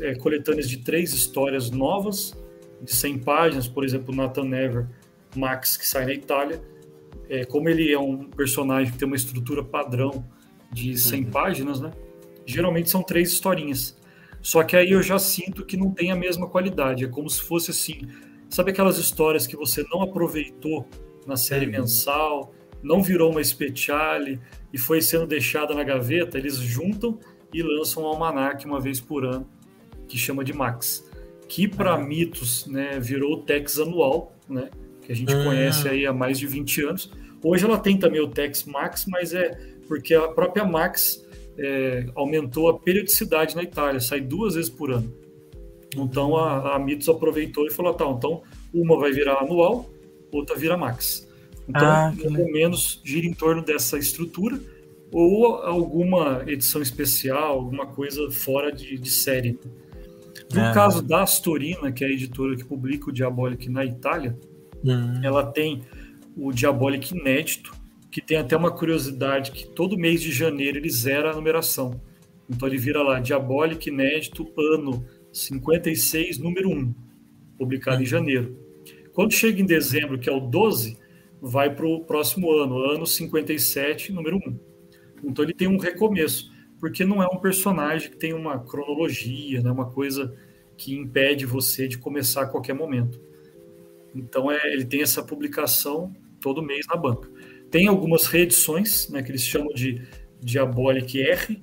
é, coletâneas de três histórias novas, de 100 páginas, por exemplo, Nathan Never, Max, que sai na Itália. É, como ele é um personagem que tem uma estrutura padrão de 100 uhum. páginas, né? Geralmente são três historinhas. Só que aí eu já sinto que não tem a mesma qualidade. É como se fosse assim. Sabe aquelas histórias que você não aproveitou na série uhum. mensal, não virou uma speciale e foi sendo deixada na gaveta? Eles juntam e lançam um almanac uma vez por ano, que chama de Max. Que para uhum. mitos né, virou o Tex anual, né, que a gente uhum. conhece aí há mais de 20 anos. Hoje ela tem também o Tex Max, mas é porque a própria Max é, aumentou a periodicidade na Itália, sai duas vezes por ano. Então a, a Mitos aproveitou e falou: tá, então uma vai virar anual, outra vira max. Então, ah, pelo menos gira em torno dessa estrutura ou alguma edição especial, alguma coisa fora de, de série. No ah. caso da Astorina, que é a editora que publica o Diabolic na Itália, hum. ela tem o Diabolic inédito, que tem até uma curiosidade que todo mês de janeiro ele zera a numeração. Então ele vira lá Diabolic Inédito Ano 56, número 1, publicado em janeiro. Quando chega em dezembro, que é o 12, vai para o próximo ano, ano 57, número 1. Então ele tem um recomeço, porque não é um personagem que tem uma cronologia, né, uma coisa que impede você de começar a qualquer momento. Então é, ele tem essa publicação todo mês na banca. Tem algumas reedições, né, que eles chamam de Diabolic R,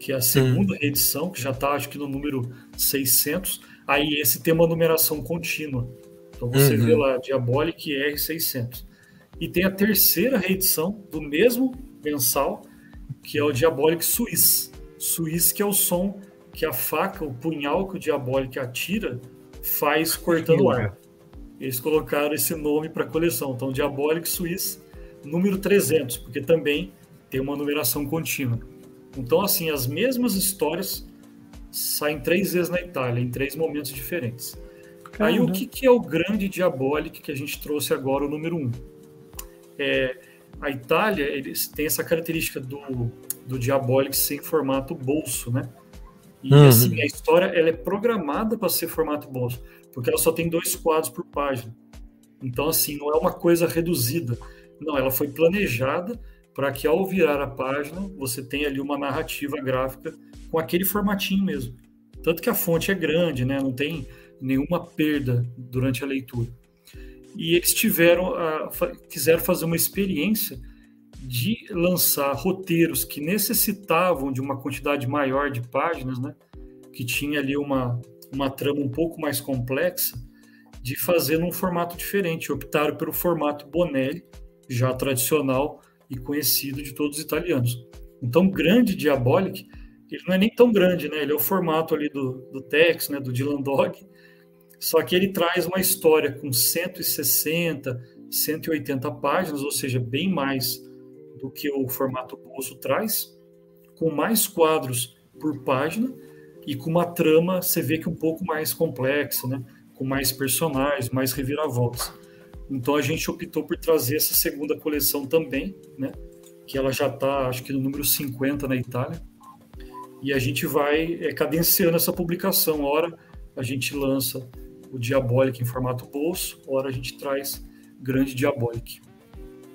que é a segunda hum. reedição, que já está, acho que no número 600. Aí esse tem uma numeração contínua. Então você uhum. vê lá Diabolic R600. E tem a terceira reedição do mesmo mensal, que é o Diabolic Suisse. Suisse que é o som que a faca, o punhal que o Diabolic atira, faz cortando o ar. Eles colocaram esse nome para a coleção. Então, Diabolic Suisse número 300, porque também tem uma numeração contínua. Então, assim, as mesmas histórias saem três vezes na Itália, em três momentos diferentes. Caramba. Aí, o que, que é o grande Diabolic que a gente trouxe agora, o número um? é, a Itália eles tem essa característica do, do Diabolic ser em formato bolso, né? E uhum. assim, a história ela é programada para ser formato bolso, porque ela só tem dois quadros por página. Então, assim, não é uma coisa reduzida. Não, ela foi planejada para que ao virar a página você tenha ali uma narrativa gráfica com aquele formatinho mesmo. Tanto que a fonte é grande, né? Não tem nenhuma perda durante a leitura. E eles tiveram, a, quiseram fazer uma experiência de lançar roteiros que necessitavam de uma quantidade maior de páginas, né? Que tinha ali uma, uma trama um pouco mais complexa, de fazer num formato diferente. Optaram pelo formato Bonelli, já tradicional e conhecido de todos os italianos. Então, grande Diabolic, ele não é nem tão grande, né? Ele é o formato ali do, do Tex, né? Do Dylan Dog, só que ele traz uma história com 160, 180 páginas, ou seja, bem mais do que o formato bolso traz, com mais quadros por página e com uma trama, você vê que um pouco mais complexa, né? com mais personagens, mais reviravoltas. Então a gente optou por trazer essa segunda coleção também, né? que ela já está, acho que no número 50 na Itália, e a gente vai é, cadenciando essa publicação. Ora, a gente lança o Diabolic em formato bolso, ora a gente traz grande Diabolic.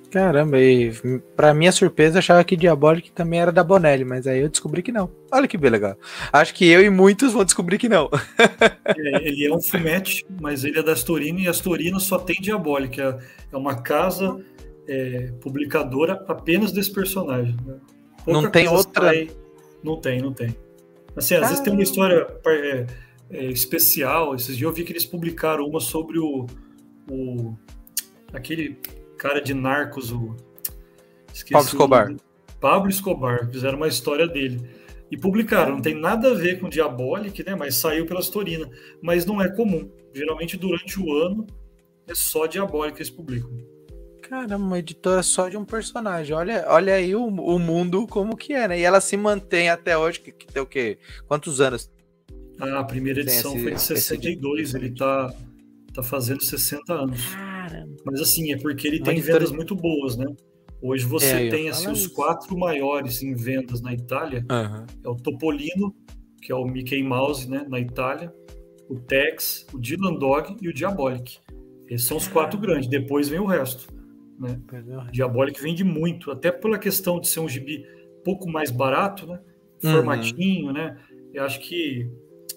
Caramba, e pra minha surpresa, eu achava que Diabolic também era da Bonelli, mas aí eu descobri que não. Olha que bem legal. Acho que eu e muitos vão descobrir que não. é, ele é um fumete, mas ele é da Astorina e a Astorina só tem Diabolic. É, é uma casa é, publicadora apenas desse personagem. Né? Não tem outra? Sai... Não tem, não tem. Assim, às vezes tem uma história é, é, especial. Esses dias eu vi que eles publicaram uma sobre o, o aquele cara de Narcos, o Pablo Escobar. O, Pablo Escobar, fizeram uma história dele. E publicaram, não tem nada a ver com Diabolic, né? Mas saiu pela Storina. Mas não é comum. Geralmente durante o ano é só Diabolic que eles publicam. Caramba, uma editora só de um personagem. Olha, olha aí o, o mundo como que é, né? E ela se mantém até hoje, que, que tem o quê? Quantos anos a primeira edição esse, foi de 62, ele tá, tá fazendo 60 anos. Caramba. Mas assim, é porque ele tem vendas muito boas, né? Hoje você é, tem assim, os quatro maiores em vendas na Itália. Uhum. É o Topolino, que é o Mickey Mouse, né, na Itália, o Tex, o Dylan Dog e o Diabolic. Esses são os quatro grandes. Depois vem o resto. Né? Diabolic vende muito, até pela questão de ser um gibi pouco mais barato, né? Uhum. Formatinho, uhum. né? Eu acho que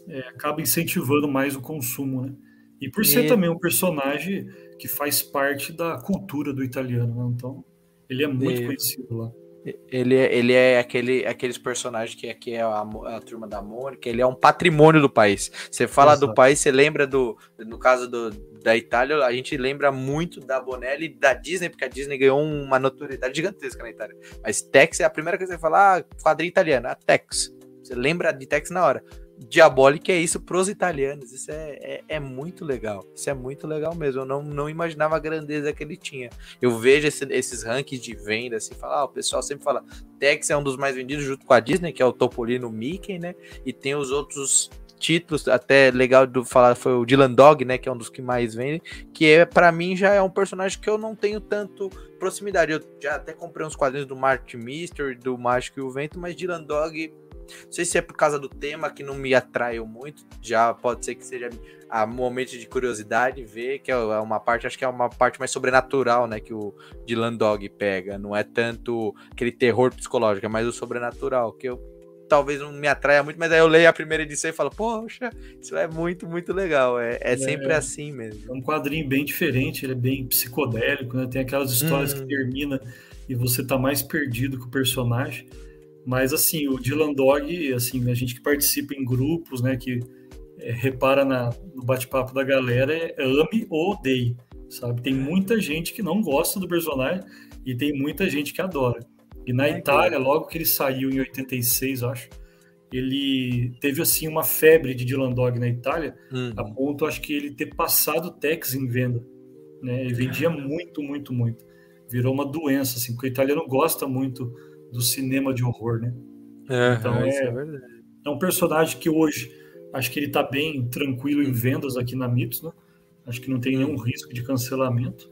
é, acaba incentivando mais o consumo, né? E por ser também um personagem que faz parte da cultura do italiano, né? então ele é muito e... conhecido lá. Ele é, ele é aquele, aqueles personagens que aqui é a, a, turma da Mônica, ele é um patrimônio do país. Você fala Exato. do país, você lembra do. No caso do, da Itália, a gente lembra muito da Bonelli e da Disney, porque a Disney ganhou uma notoriedade gigantesca na Itália. Mas Tex é a primeira coisa que você fala, ah, quadrinho italiano, a Tex. Você lembra de Tex na hora. Diabolic é isso pros italianos. Isso é, é, é, muito legal. Isso é muito legal mesmo. Eu não, não imaginava a grandeza que ele tinha. Eu vejo esse, esses rankings de venda, assim, falar, ah, o pessoal sempre fala, Tex é um dos mais vendidos junto com a Disney, que é o Topolino Mickey, né? E tem os outros títulos, até legal de falar foi o Dylan Dog, né, que é um dos que mais vende, que é para mim já é um personagem que eu não tenho tanto proximidade. Eu já até comprei uns quadrinhos do Mark Mystery, do Mágico e o Vento, mas Dylan Dog não sei se é por causa do tema que não me atraiu muito. Já pode ser que seja a momento de curiosidade ver, que é uma parte, acho que é uma parte mais sobrenatural, né? Que o Dylan Dog pega. Não é tanto aquele terror psicológico, é mais o sobrenatural, que eu talvez não me atraia muito, mas aí eu leio a primeira edição e falo, poxa, isso é muito, muito legal. É, é, é sempre assim mesmo. É um quadrinho bem diferente, ele é bem psicodélico, né? Tem aquelas histórias hum. que termina e você tá mais perdido que o personagem. Mas, assim, o Dylan Dog, assim, a gente que participa em grupos, né, que é, repara na, no bate-papo da galera, é, ame ou odeie, sabe? Tem muita gente que não gosta do personagem e tem muita gente que adora. E na é Itália, que... logo que ele saiu em 86, acho, ele teve, assim, uma febre de Dylan Dog na Itália, uhum. a ponto, acho que ele ter passado Tex em venda, né? Ele vendia muito, muito, muito. Virou uma doença, assim, porque o italiano gosta muito do cinema de horror, né? É, então é, é, é, um personagem que hoje acho que ele está bem tranquilo em vendas aqui na Mitos, né? Acho que não tem nenhum risco de cancelamento.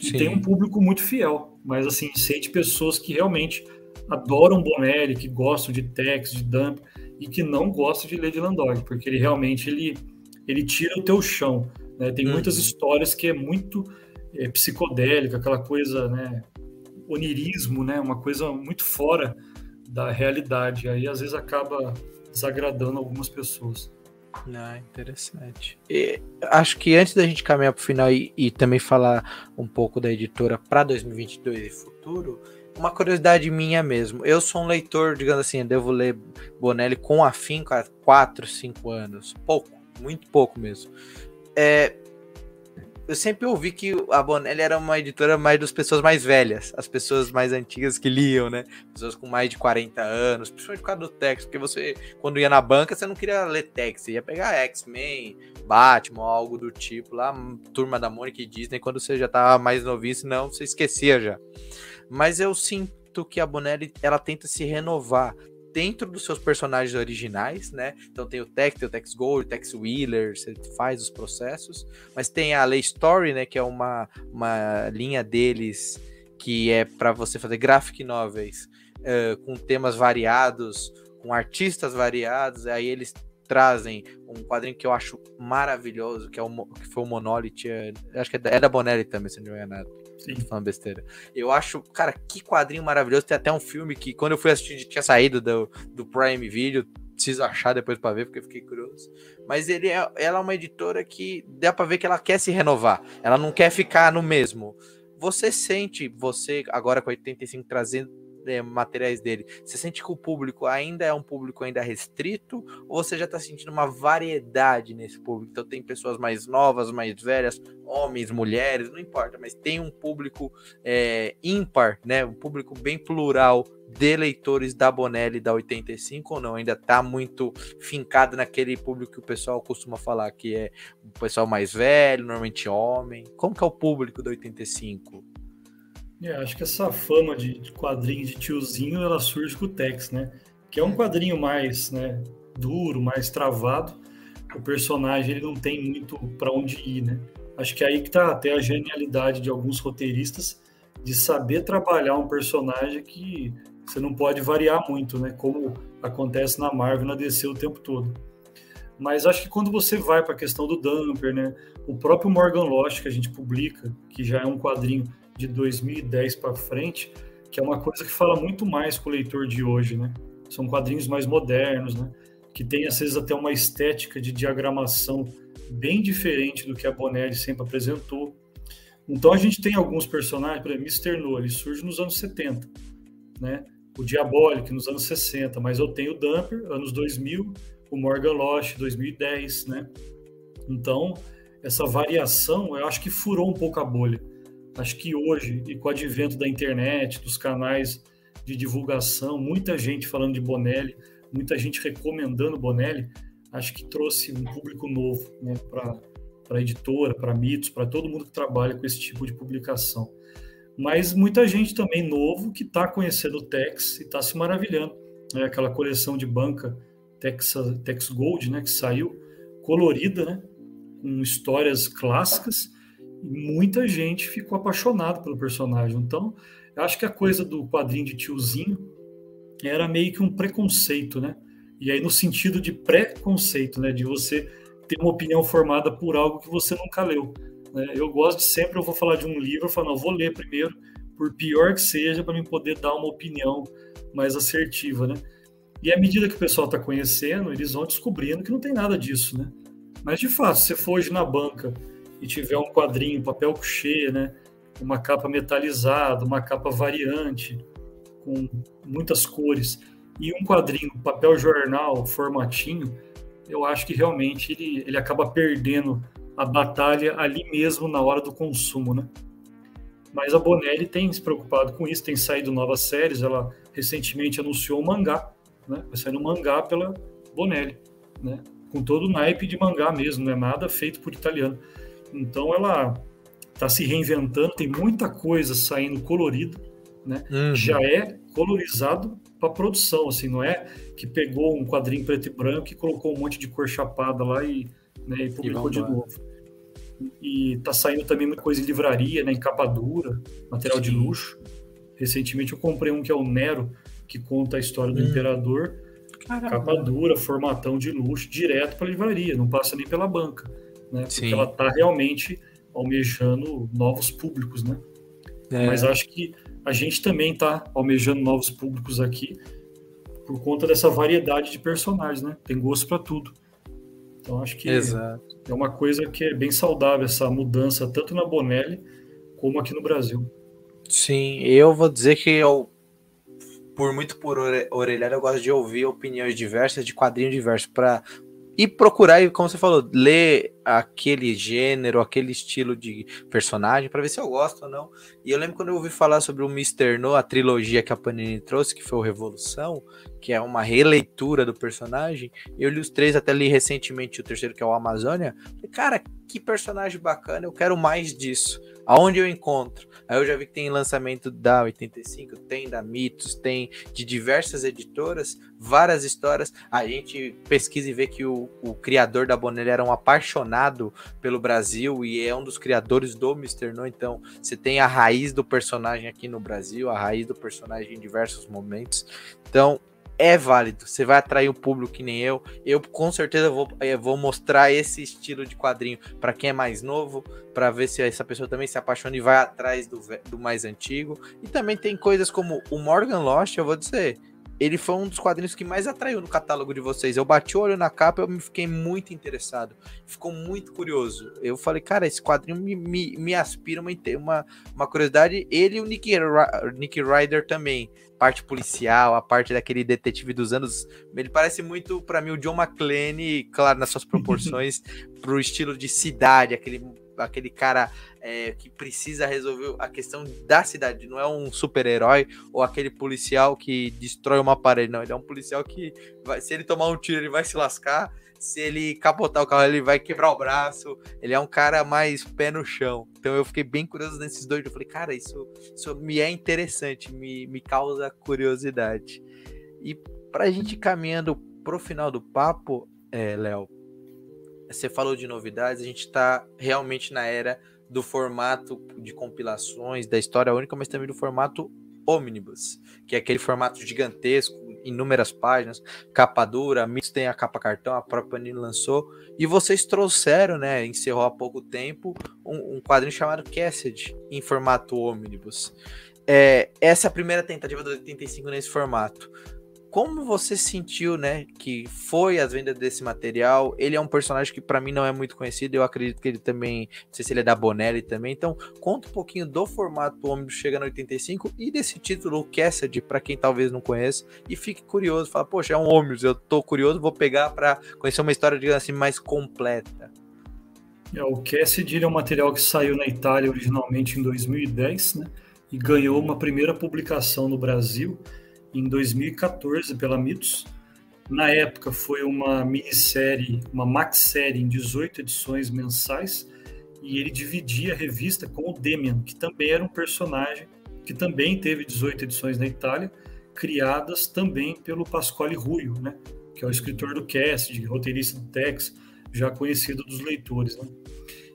E Sim. tem um público muito fiel, mas assim, sei de pessoas que realmente adoram Bonelli, que gostam de Tex, de Dump, e que não gostam de Lady Landog, porque ele realmente ele, ele tira o teu chão. Né? Tem uhum. muitas histórias que é muito é, psicodélica, aquela coisa, né, onirismo, né, uma coisa muito fora da realidade. Aí às vezes acaba desagradando algumas pessoas. Ah, interessante. E, acho que antes da gente caminhar para o final e, e, também falar um pouco da editora para 2022 e futuro, uma curiosidade minha mesmo. Eu sou um leitor, digamos assim, eu devo ler Bonelli com afinco há 4, 5 anos. Pouco, muito pouco mesmo. É, eu sempre ouvi que a Bonelli era uma editora mais das pessoas mais velhas, as pessoas mais antigas que liam, né? Pessoas com mais de 40 anos, principalmente por causa do texto, porque você, quando ia na banca, você não queria ler texto, você ia pegar X-Men, Batman, algo do tipo, lá, Turma da Mônica e Disney, quando você já tava mais novinho, senão você esquecia já. Mas eu sinto que a Bonelli, ela tenta se renovar, dentro dos seus personagens originais, né? Então tem o Tex, tem o Tex Gold, o Tex Wheeler, você faz os processos, mas tem a Lay Story, né? Que é uma, uma linha deles que é para você fazer graphic novels uh, com temas variados, com artistas variados, aí eles trazem um quadrinho que eu acho maravilhoso, que é o que foi o Monolith, é, acho que é da, é da Bonelli também, se não me engano. Sim. falando besteira. Eu acho, cara, que quadrinho maravilhoso. Tem até um filme que, quando eu fui assistir, tinha saído do, do Prime Video. Preciso achar depois para ver, porque fiquei curioso. Mas ele é, ela é uma editora que dá para ver que ela quer se renovar. Ela não quer ficar no mesmo. Você sente, você agora com 85 trazendo é, materiais dele, você sente que o público ainda é um público ainda restrito ou você já está sentindo uma variedade nesse público? Então tem pessoas mais novas, mais velhas, homens, mulheres, não importa, mas tem um público é, ímpar, né? Um público bem plural de leitores da Bonelli da 85 ou não? Ainda está muito fincado naquele público que o pessoal costuma falar que é o pessoal mais velho, normalmente homem. Como que é o público da 85? É, acho que essa fama de, quadrinho de tiozinho ela surge com o Tex, né? Que é um quadrinho mais né, duro, mais travado. O personagem ele não tem muito para onde ir, né? Acho que é aí que tá até a genialidade de alguns roteiristas de saber trabalhar um personagem que você não pode variar muito, né? Como acontece na Marvel, na DC o tempo todo. Mas acho que quando você vai para a questão do Dumper, né? O próprio Morgan Lost que a gente publica, que já é um quadrinho de 2010 para frente, que é uma coisa que fala muito mais com o leitor de hoje, né? São quadrinhos mais modernos, né? Que tem às vezes até uma estética de diagramação bem diferente do que a Bonelli sempre apresentou. Então a gente tem alguns personagens, por exemplo, Mr. No, ele surge nos anos 70, né? O Diabolic nos anos 60, mas eu tenho o Dumper, anos 2000, o Morgan Lost, 2010, né? Então, essa variação, eu acho que furou um pouco a bolha. Acho que hoje, e com o advento da internet, dos canais de divulgação, muita gente falando de Bonelli, muita gente recomendando Bonelli, acho que trouxe um público novo né, para a editora, para mitos, para todo mundo que trabalha com esse tipo de publicação. Mas muita gente também novo que está conhecendo o Tex e está se maravilhando. Né, aquela coleção de banca Tex, Tex Gold, né, que saiu colorida, né, com histórias clássicas muita gente ficou apaixonada pelo personagem. Então, eu acho que a coisa do quadrinho de tiozinho era meio que um preconceito, né? E aí no sentido de preconceito, né? De você ter uma opinião formada por algo que você nunca leu. Né? Eu gosto de sempre, eu vou falar de um livro, eu falo, não, vou ler primeiro, por pior que seja, para mim poder dar uma opinião mais assertiva, né? E à medida que o pessoal está conhecendo, eles vão descobrindo que não tem nada disso, né? Mas de fato, se você for hoje na banca e tiver um quadrinho, papel couché, né, uma capa metalizada, uma capa variante, com muitas cores, e um quadrinho, papel jornal, formatinho, eu acho que realmente ele, ele acaba perdendo a batalha ali mesmo na hora do consumo, né? Mas a Bonelli tem se preocupado com isso, tem saído novas séries, ela recentemente anunciou um mangá, né? Vai sair um mangá pela Bonelli, né? Com todo o naipe de mangá mesmo, não é nada feito por italiano. Então ela está se reinventando, tem muita coisa saindo colorida, né? Uhum. Já é colorizado para produção, assim, não é que pegou um quadrinho preto e branco e colocou um monte de cor chapada lá e, né, e publicou e de novo. E tá saindo também muita coisa em livraria, né, em capa dura, material Sim. de luxo. Recentemente eu comprei um que é o Nero, que conta a história do hum. imperador. Caramba. Capa dura, formatão de luxo, direto para livraria, não passa nem pela banca, né? Porque Sim. ela tá realmente almejando novos públicos, né? É. Mas acho que a gente também está almejando novos públicos aqui por conta dessa variedade de personagens, né? Tem gosto para tudo. Então acho que Exato. é uma coisa que é bem saudável essa mudança tanto na Bonelli como aqui no Brasil. Sim, eu vou dizer que eu por muito por orelhar eu gosto de ouvir opiniões diversas de quadrinhos diversos para e procurar, e como você falou, ler aquele gênero, aquele estilo de personagem para ver se eu gosto ou não. E eu lembro quando eu ouvi falar sobre o Mr. No, a trilogia que a Panini trouxe, que foi o Revolução, que é uma releitura do personagem. Eu li os três, até li recentemente o terceiro, que é o Amazônia. Falei, cara, que personagem bacana, eu quero mais disso. Aonde eu encontro? Aí eu já vi que tem lançamento da 85, tem da Mitos, tem de diversas editoras, várias histórias. A gente pesquisa e vê que o, o criador da Bonelli era um apaixonado pelo Brasil e é um dos criadores do Mr. No. Então, você tem a raiz do personagem aqui no Brasil, a raiz do personagem em diversos momentos. Então, é válido. Você vai atrair um público que nem eu. Eu com certeza vou, eh, vou mostrar esse estilo de quadrinho para quem é mais novo, para ver se essa pessoa também se apaixona e vai atrás do, do mais antigo. E também tem coisas como o Morgan Lost, eu vou dizer, ele foi um dos quadrinhos que mais atraiu no catálogo de vocês. Eu bati o olho na capa e eu me fiquei muito interessado. Ficou muito curioso. Eu falei, cara, esse quadrinho me, me, me aspira uma, uma, uma curiosidade. Ele e o Nick, Nick Ryder também. Parte policial, a parte daquele detetive dos anos. Ele parece muito, para mim, o John McClane, claro, nas suas proporções, pro estilo de cidade, aquele aquele cara é, que precisa resolver a questão da cidade. Não é um super-herói ou aquele policial que destrói uma parede. Não, ele é um policial que, vai, se ele tomar um tiro, ele vai se lascar. Se ele capotar o carro, ele vai quebrar o braço. Ele é um cara mais pé no chão. Então eu fiquei bem curioso nesses dois. Eu falei, cara, isso, isso me é interessante, me, me causa curiosidade. E pra gente caminhando pro final do papo, é, Léo, você falou de novidades, a gente está realmente na era do formato de compilações, da história única, mas também do formato ônibus, que é aquele formato gigantesco, inúmeras páginas, capa dura, Mitos tem a capa cartão, a própria Panini lançou, e vocês trouxeram, né, encerrou há pouco tempo, um, um quadrinho chamado Cassidy, em formato ônibus. É, essa é a primeira tentativa do 85 nesse formato como você sentiu, né, que foi as vendas desse material? Ele é um personagem que para mim não é muito conhecido, eu acredito que ele também, não sei se ele é da Bonelli também. Então, conta um pouquinho do formato do Ônibus Chega no 85 e desse título Cassidy, para quem talvez não conheça, e fique curioso, fala, poxa, é um ônibus, eu tô curioso, vou pegar para conhecer uma história, digamos assim, mais completa. É, o Cassidy é um material que saiu na Itália originalmente em 2010, né, e ganhou uma primeira publicação no Brasil em 2014 pela Mitos. Na época foi uma minissérie, uma max-série em 18 edições mensais, e ele dividia a revista com o Demian, que também era um personagem que também teve 18 edições na Itália, criadas também pelo Pasquale Ruio, né? que é o escritor do Cast, roteirista do Tex, já conhecido dos leitores. Né?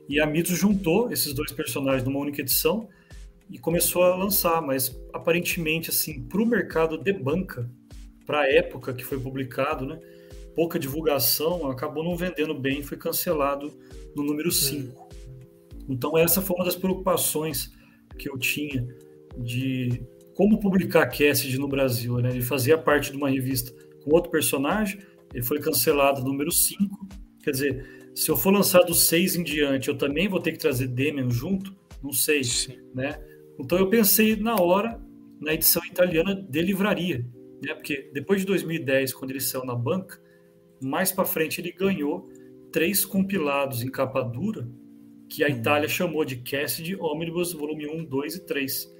E a Mitos juntou esses dois personagens numa única edição e começou a lançar, mas aparentemente, assim, para o mercado de banca, para a época que foi publicado, né, pouca divulgação, acabou não vendendo bem, foi cancelado no número 5. Hum. Então, essa foi uma das preocupações que eu tinha de como publicar Cassidy no Brasil. Né? Ele fazia parte de uma revista com outro personagem, ele foi cancelado no número 5. Quer dizer, se eu for lançar do 6 em diante, eu também vou ter que trazer Demian junto? Não sei, Sim. né? Então eu pensei na hora na edição italiana de livraria, né? Porque depois de 2010, quando ele saiu na banca, mais para frente ele ganhou três compilados em capa dura que a uhum. Itália chamou de Cassidy Omnibus volume 1, 2 e 3,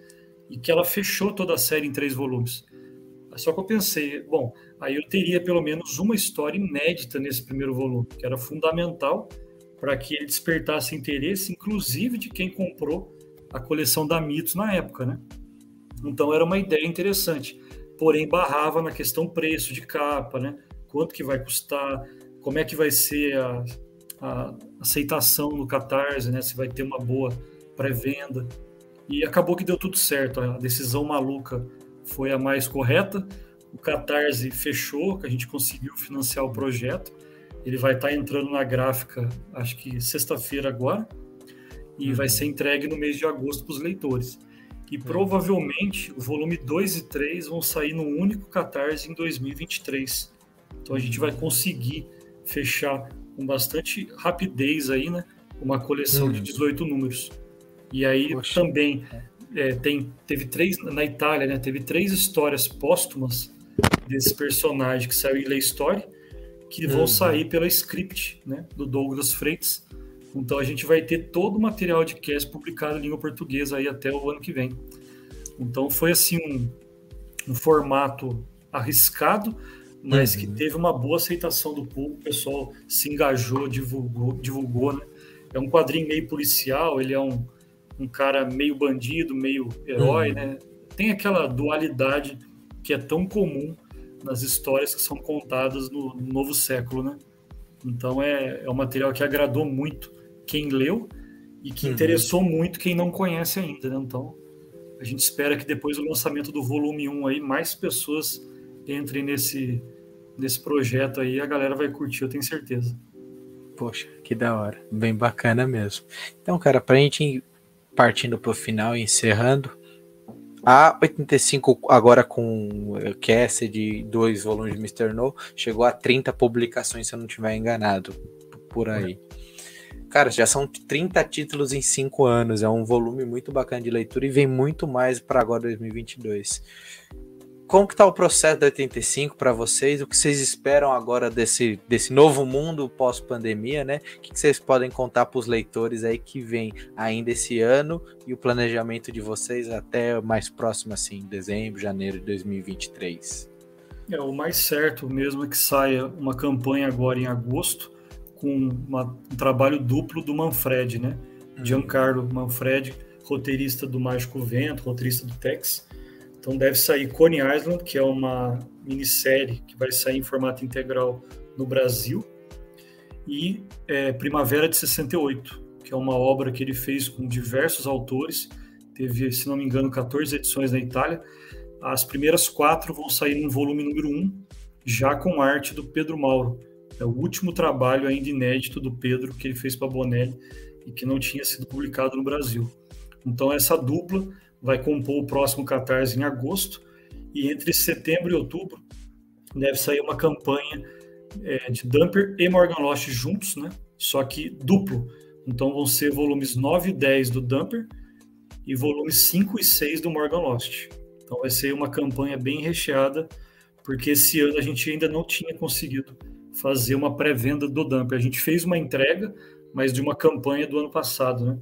e que ela fechou toda a série em três volumes. Só que eu pensei, bom, aí eu teria pelo menos uma história inédita nesse primeiro volume, que era fundamental para que ele despertasse interesse, inclusive de quem comprou a coleção da Mitos na época, né? Então era uma ideia interessante, porém barrava na questão preço de capa, né? Quanto que vai custar, como é que vai ser a, a aceitação no Catarse, né? Se vai ter uma boa pré-venda. E acabou que deu tudo certo. A decisão maluca foi a mais correta. O Catarse fechou, que a gente conseguiu financiar o projeto. Ele vai estar entrando na gráfica, acho que sexta-feira agora, e uhum. vai ser entregue no mês de agosto para os leitores. E uhum. provavelmente o volume 2 e 3 vão sair no único Catarse em 2023. Então a gente vai conseguir fechar com bastante rapidez aí, né? Uma coleção uhum. de 18 números. E aí Poxa. também é, tem, teve três, na Itália, né? Teve três histórias póstumas desse personagem que saiu em Lei Story, que vão uhum. sair pela script, né? Do Douglas Freitas. Então a gente vai ter todo o material de cast publicado em língua portuguesa aí até o ano que vem. Então foi assim um, um formato arriscado, mas uhum. que teve uma boa aceitação do público, o pessoal se engajou, divulgou, divulgou, né? É um quadrinho meio policial, ele é um, um cara meio bandido, meio herói, uhum. né? Tem aquela dualidade que é tão comum nas histórias que são contadas no, no novo século, né? Então é, é um material que agradou muito quem leu e que uhum. interessou muito quem não conhece ainda, né? Então a gente espera que depois do lançamento do volume 1 aí mais pessoas entrem nesse nesse projeto aí, a galera vai curtir, eu tenho certeza. Poxa, que da hora, bem bacana mesmo. Então, cara, pra gente partindo para o final e encerrando. A 85, agora com Cassie de dois volumes de Mr. No, chegou a 30 publicações, se eu não estiver enganado, por aí. Cara, já são 30 títulos em 5 anos, é um volume muito bacana de leitura e vem muito mais para agora 2022 como que tá o processo da 85 para vocês? O que vocês esperam agora desse, desse novo mundo pós-pandemia, né? O que, que vocês podem contar para os leitores aí que vem ainda esse ano e o planejamento de vocês até mais próximo, assim, dezembro, janeiro de 2023? É, o mais certo mesmo é que saia uma campanha agora em agosto com uma, um trabalho duplo do Manfred, né? Uhum. Giancarlo Manfred, roteirista do Mágico Vento, roteirista do Tex, então deve sair Coney Island, que é uma minissérie que vai sair em formato integral no Brasil, e é, Primavera de 68, que é uma obra que ele fez com diversos autores, teve, se não me engano, 14 edições na Itália. As primeiras quatro vão sair no volume número 1, um, já com arte do Pedro Mauro. É o último trabalho ainda inédito do Pedro que ele fez para Bonelli e que não tinha sido publicado no Brasil. Então essa dupla vai compor o próximo Catarse em agosto, e entre setembro e outubro deve sair uma campanha é, de Dumper e Morgan Lost juntos, né? Só que duplo. Então vão ser volumes 9 e 10 do Dumper e volumes 5 e 6 do Morgan Lost. Então vai ser uma campanha bem recheada, porque esse ano a gente ainda não tinha conseguido fazer uma pré-venda do Dumper. A gente fez uma entrega, mas de uma campanha do ano passado, né?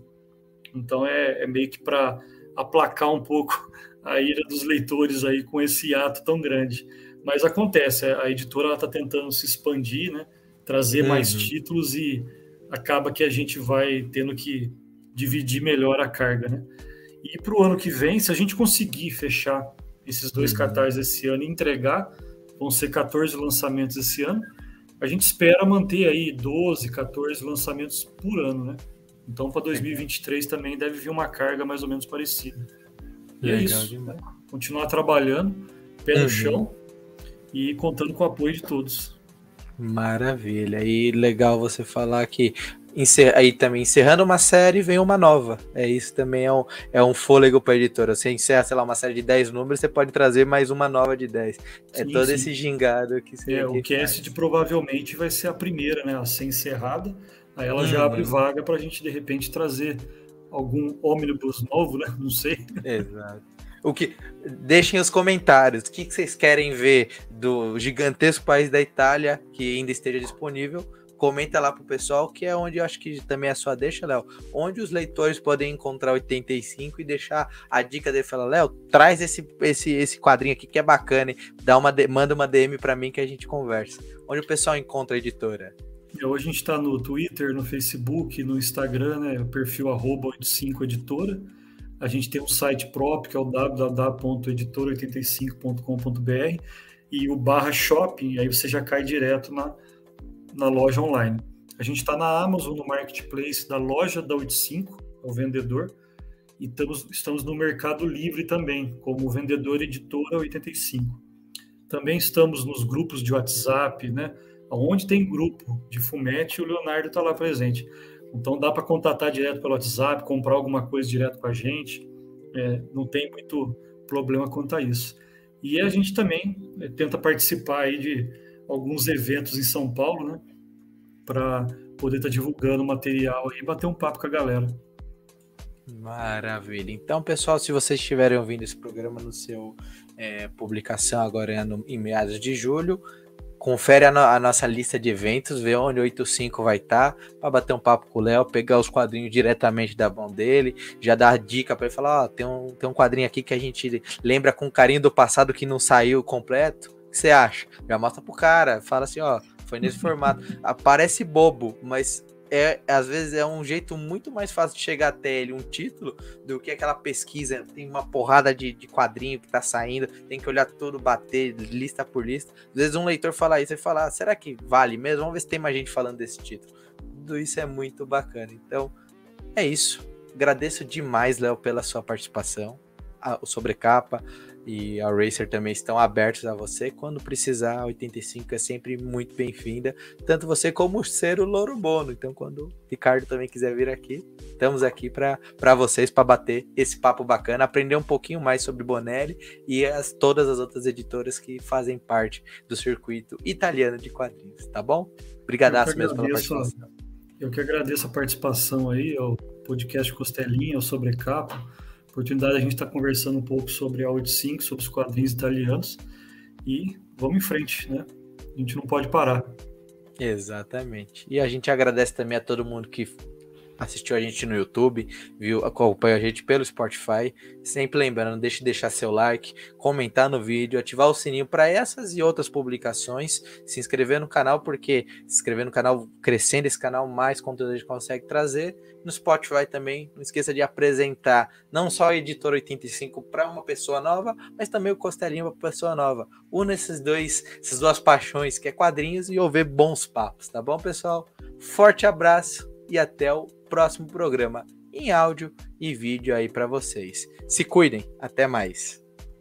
Então é, é meio que para aplacar um pouco a ira dos leitores aí com esse ato tão grande. Mas acontece, a editora está tentando se expandir, né? trazer uhum. mais títulos e acaba que a gente vai tendo que dividir melhor a carga. Né? E para o ano que vem, se a gente conseguir fechar esses dois uhum. cartazes esse ano e entregar, vão ser 14 lançamentos esse ano, a gente espera manter aí 12, 14 lançamentos por ano, né? Então, para 2023 também deve vir uma carga mais ou menos parecida. E é Legal é isso. Demais. Continuar trabalhando, pé no uhum. chão e contando com o apoio de todos. Maravilha. E legal você falar que aí também encerrando uma série vem uma nova. É isso também é um, é um fôlego para a editora. Você encerra, sei lá, uma série de 10 números, você pode trazer mais uma nova de 10. É sim, todo sim. esse gingado que você. É, o cast provavelmente vai ser a primeira, né? A ser encerrada. Aí ela já abre uhum. vaga para a gente, de repente, trazer algum ônibus novo, né? Não sei. Exato. O que deixem os comentários. O que vocês querem ver do gigantesco país da Itália que ainda esteja disponível? Comenta lá pro pessoal, que é onde eu acho que também é sua deixa, Léo. Onde os leitores podem encontrar 85 e deixar a dica dele. Fala, Léo, traz esse, esse, esse quadrinho aqui que é bacana. Dá uma, manda uma DM para mim que a gente conversa. Onde o pessoal encontra a editora? Hoje a gente está no Twitter, no Facebook, no Instagram, né? Perfil arroba 85editora. A gente tem um site próprio, que é o www.editora85.com.br e o barra shopping, aí você já cai direto na, na loja online. A gente está na Amazon, no Marketplace da loja da 85, é o vendedor, e estamos, estamos no Mercado Livre também, como vendedor editora 85. Também estamos nos grupos de WhatsApp, né? Onde tem grupo de fumete, o Leonardo está lá presente. Então dá para contatar direto pelo WhatsApp, comprar alguma coisa direto com a gente. É, não tem muito problema quanto a isso. E a gente também é, tenta participar aí de alguns eventos em São Paulo, né? Para poder estar tá divulgando material e bater um papo com a galera. Maravilha. Então, pessoal, se vocês estiverem ouvindo esse programa no seu é, publicação agora no, em meados de julho, confere a, no, a, nossa lista de eventos, vê onde o 85 vai estar, tá, para bater um papo com o Léo, pegar os quadrinhos diretamente da mão dele, já dar dica para ele falar, tem um, tem um quadrinho aqui que a gente lembra com carinho do passado que não saiu completo. O que você acha? Já mostra pro cara, fala assim, ó, foi nesse formato. Parece bobo, mas é, às vezes é um jeito muito mais fácil de chegar até ele um título do que aquela pesquisa. Tem uma porrada de, de quadrinho que tá saindo, tem que olhar tudo, bater lista por lista. Às vezes um leitor fala isso e fala: ah, será que vale mesmo? Vamos ver se tem mais gente falando desse título. Tudo isso é muito bacana. Então, é isso. Agradeço demais, Léo, pela sua participação. A, o sobrecapa, e a Racer também estão abertos a você. Quando precisar, a 85 é sempre muito bem-vinda, tanto você como ser o Louro Bono. Então, quando o Ricardo também quiser vir aqui, estamos aqui para vocês, para bater esse papo bacana, aprender um pouquinho mais sobre Bonelli e as, todas as outras editoras que fazem parte do circuito italiano de quadrinhos, tá bom? Obrigadaço mesmo pela participação. Eu que agradeço a participação aí, ao podcast Costelinha, ao Sobrecapa oportunidade a gente estar tá conversando um pouco sobre a 85, sobre os quadrinhos italianos e vamos em frente, né? A gente não pode parar. Exatamente. E a gente agradece também a todo mundo que assistiu a gente no YouTube, viu, acompanha a gente pelo Spotify. Sempre lembrando, deixe de deixar seu like, comentar no vídeo, ativar o sininho para essas e outras publicações, se inscrever no canal, porque se inscrever no canal, crescendo esse canal, mais conteúdo a gente consegue trazer. No Spotify também, não esqueça de apresentar não só o Editor 85 para uma pessoa nova, mas também o Costelinho para pessoa nova. Una esses dois, essas duas paixões, que é quadrinhos e ouvir bons papos, tá bom, pessoal? Forte abraço e até o próximo programa em áudio e vídeo aí para vocês. Se cuidem, até mais.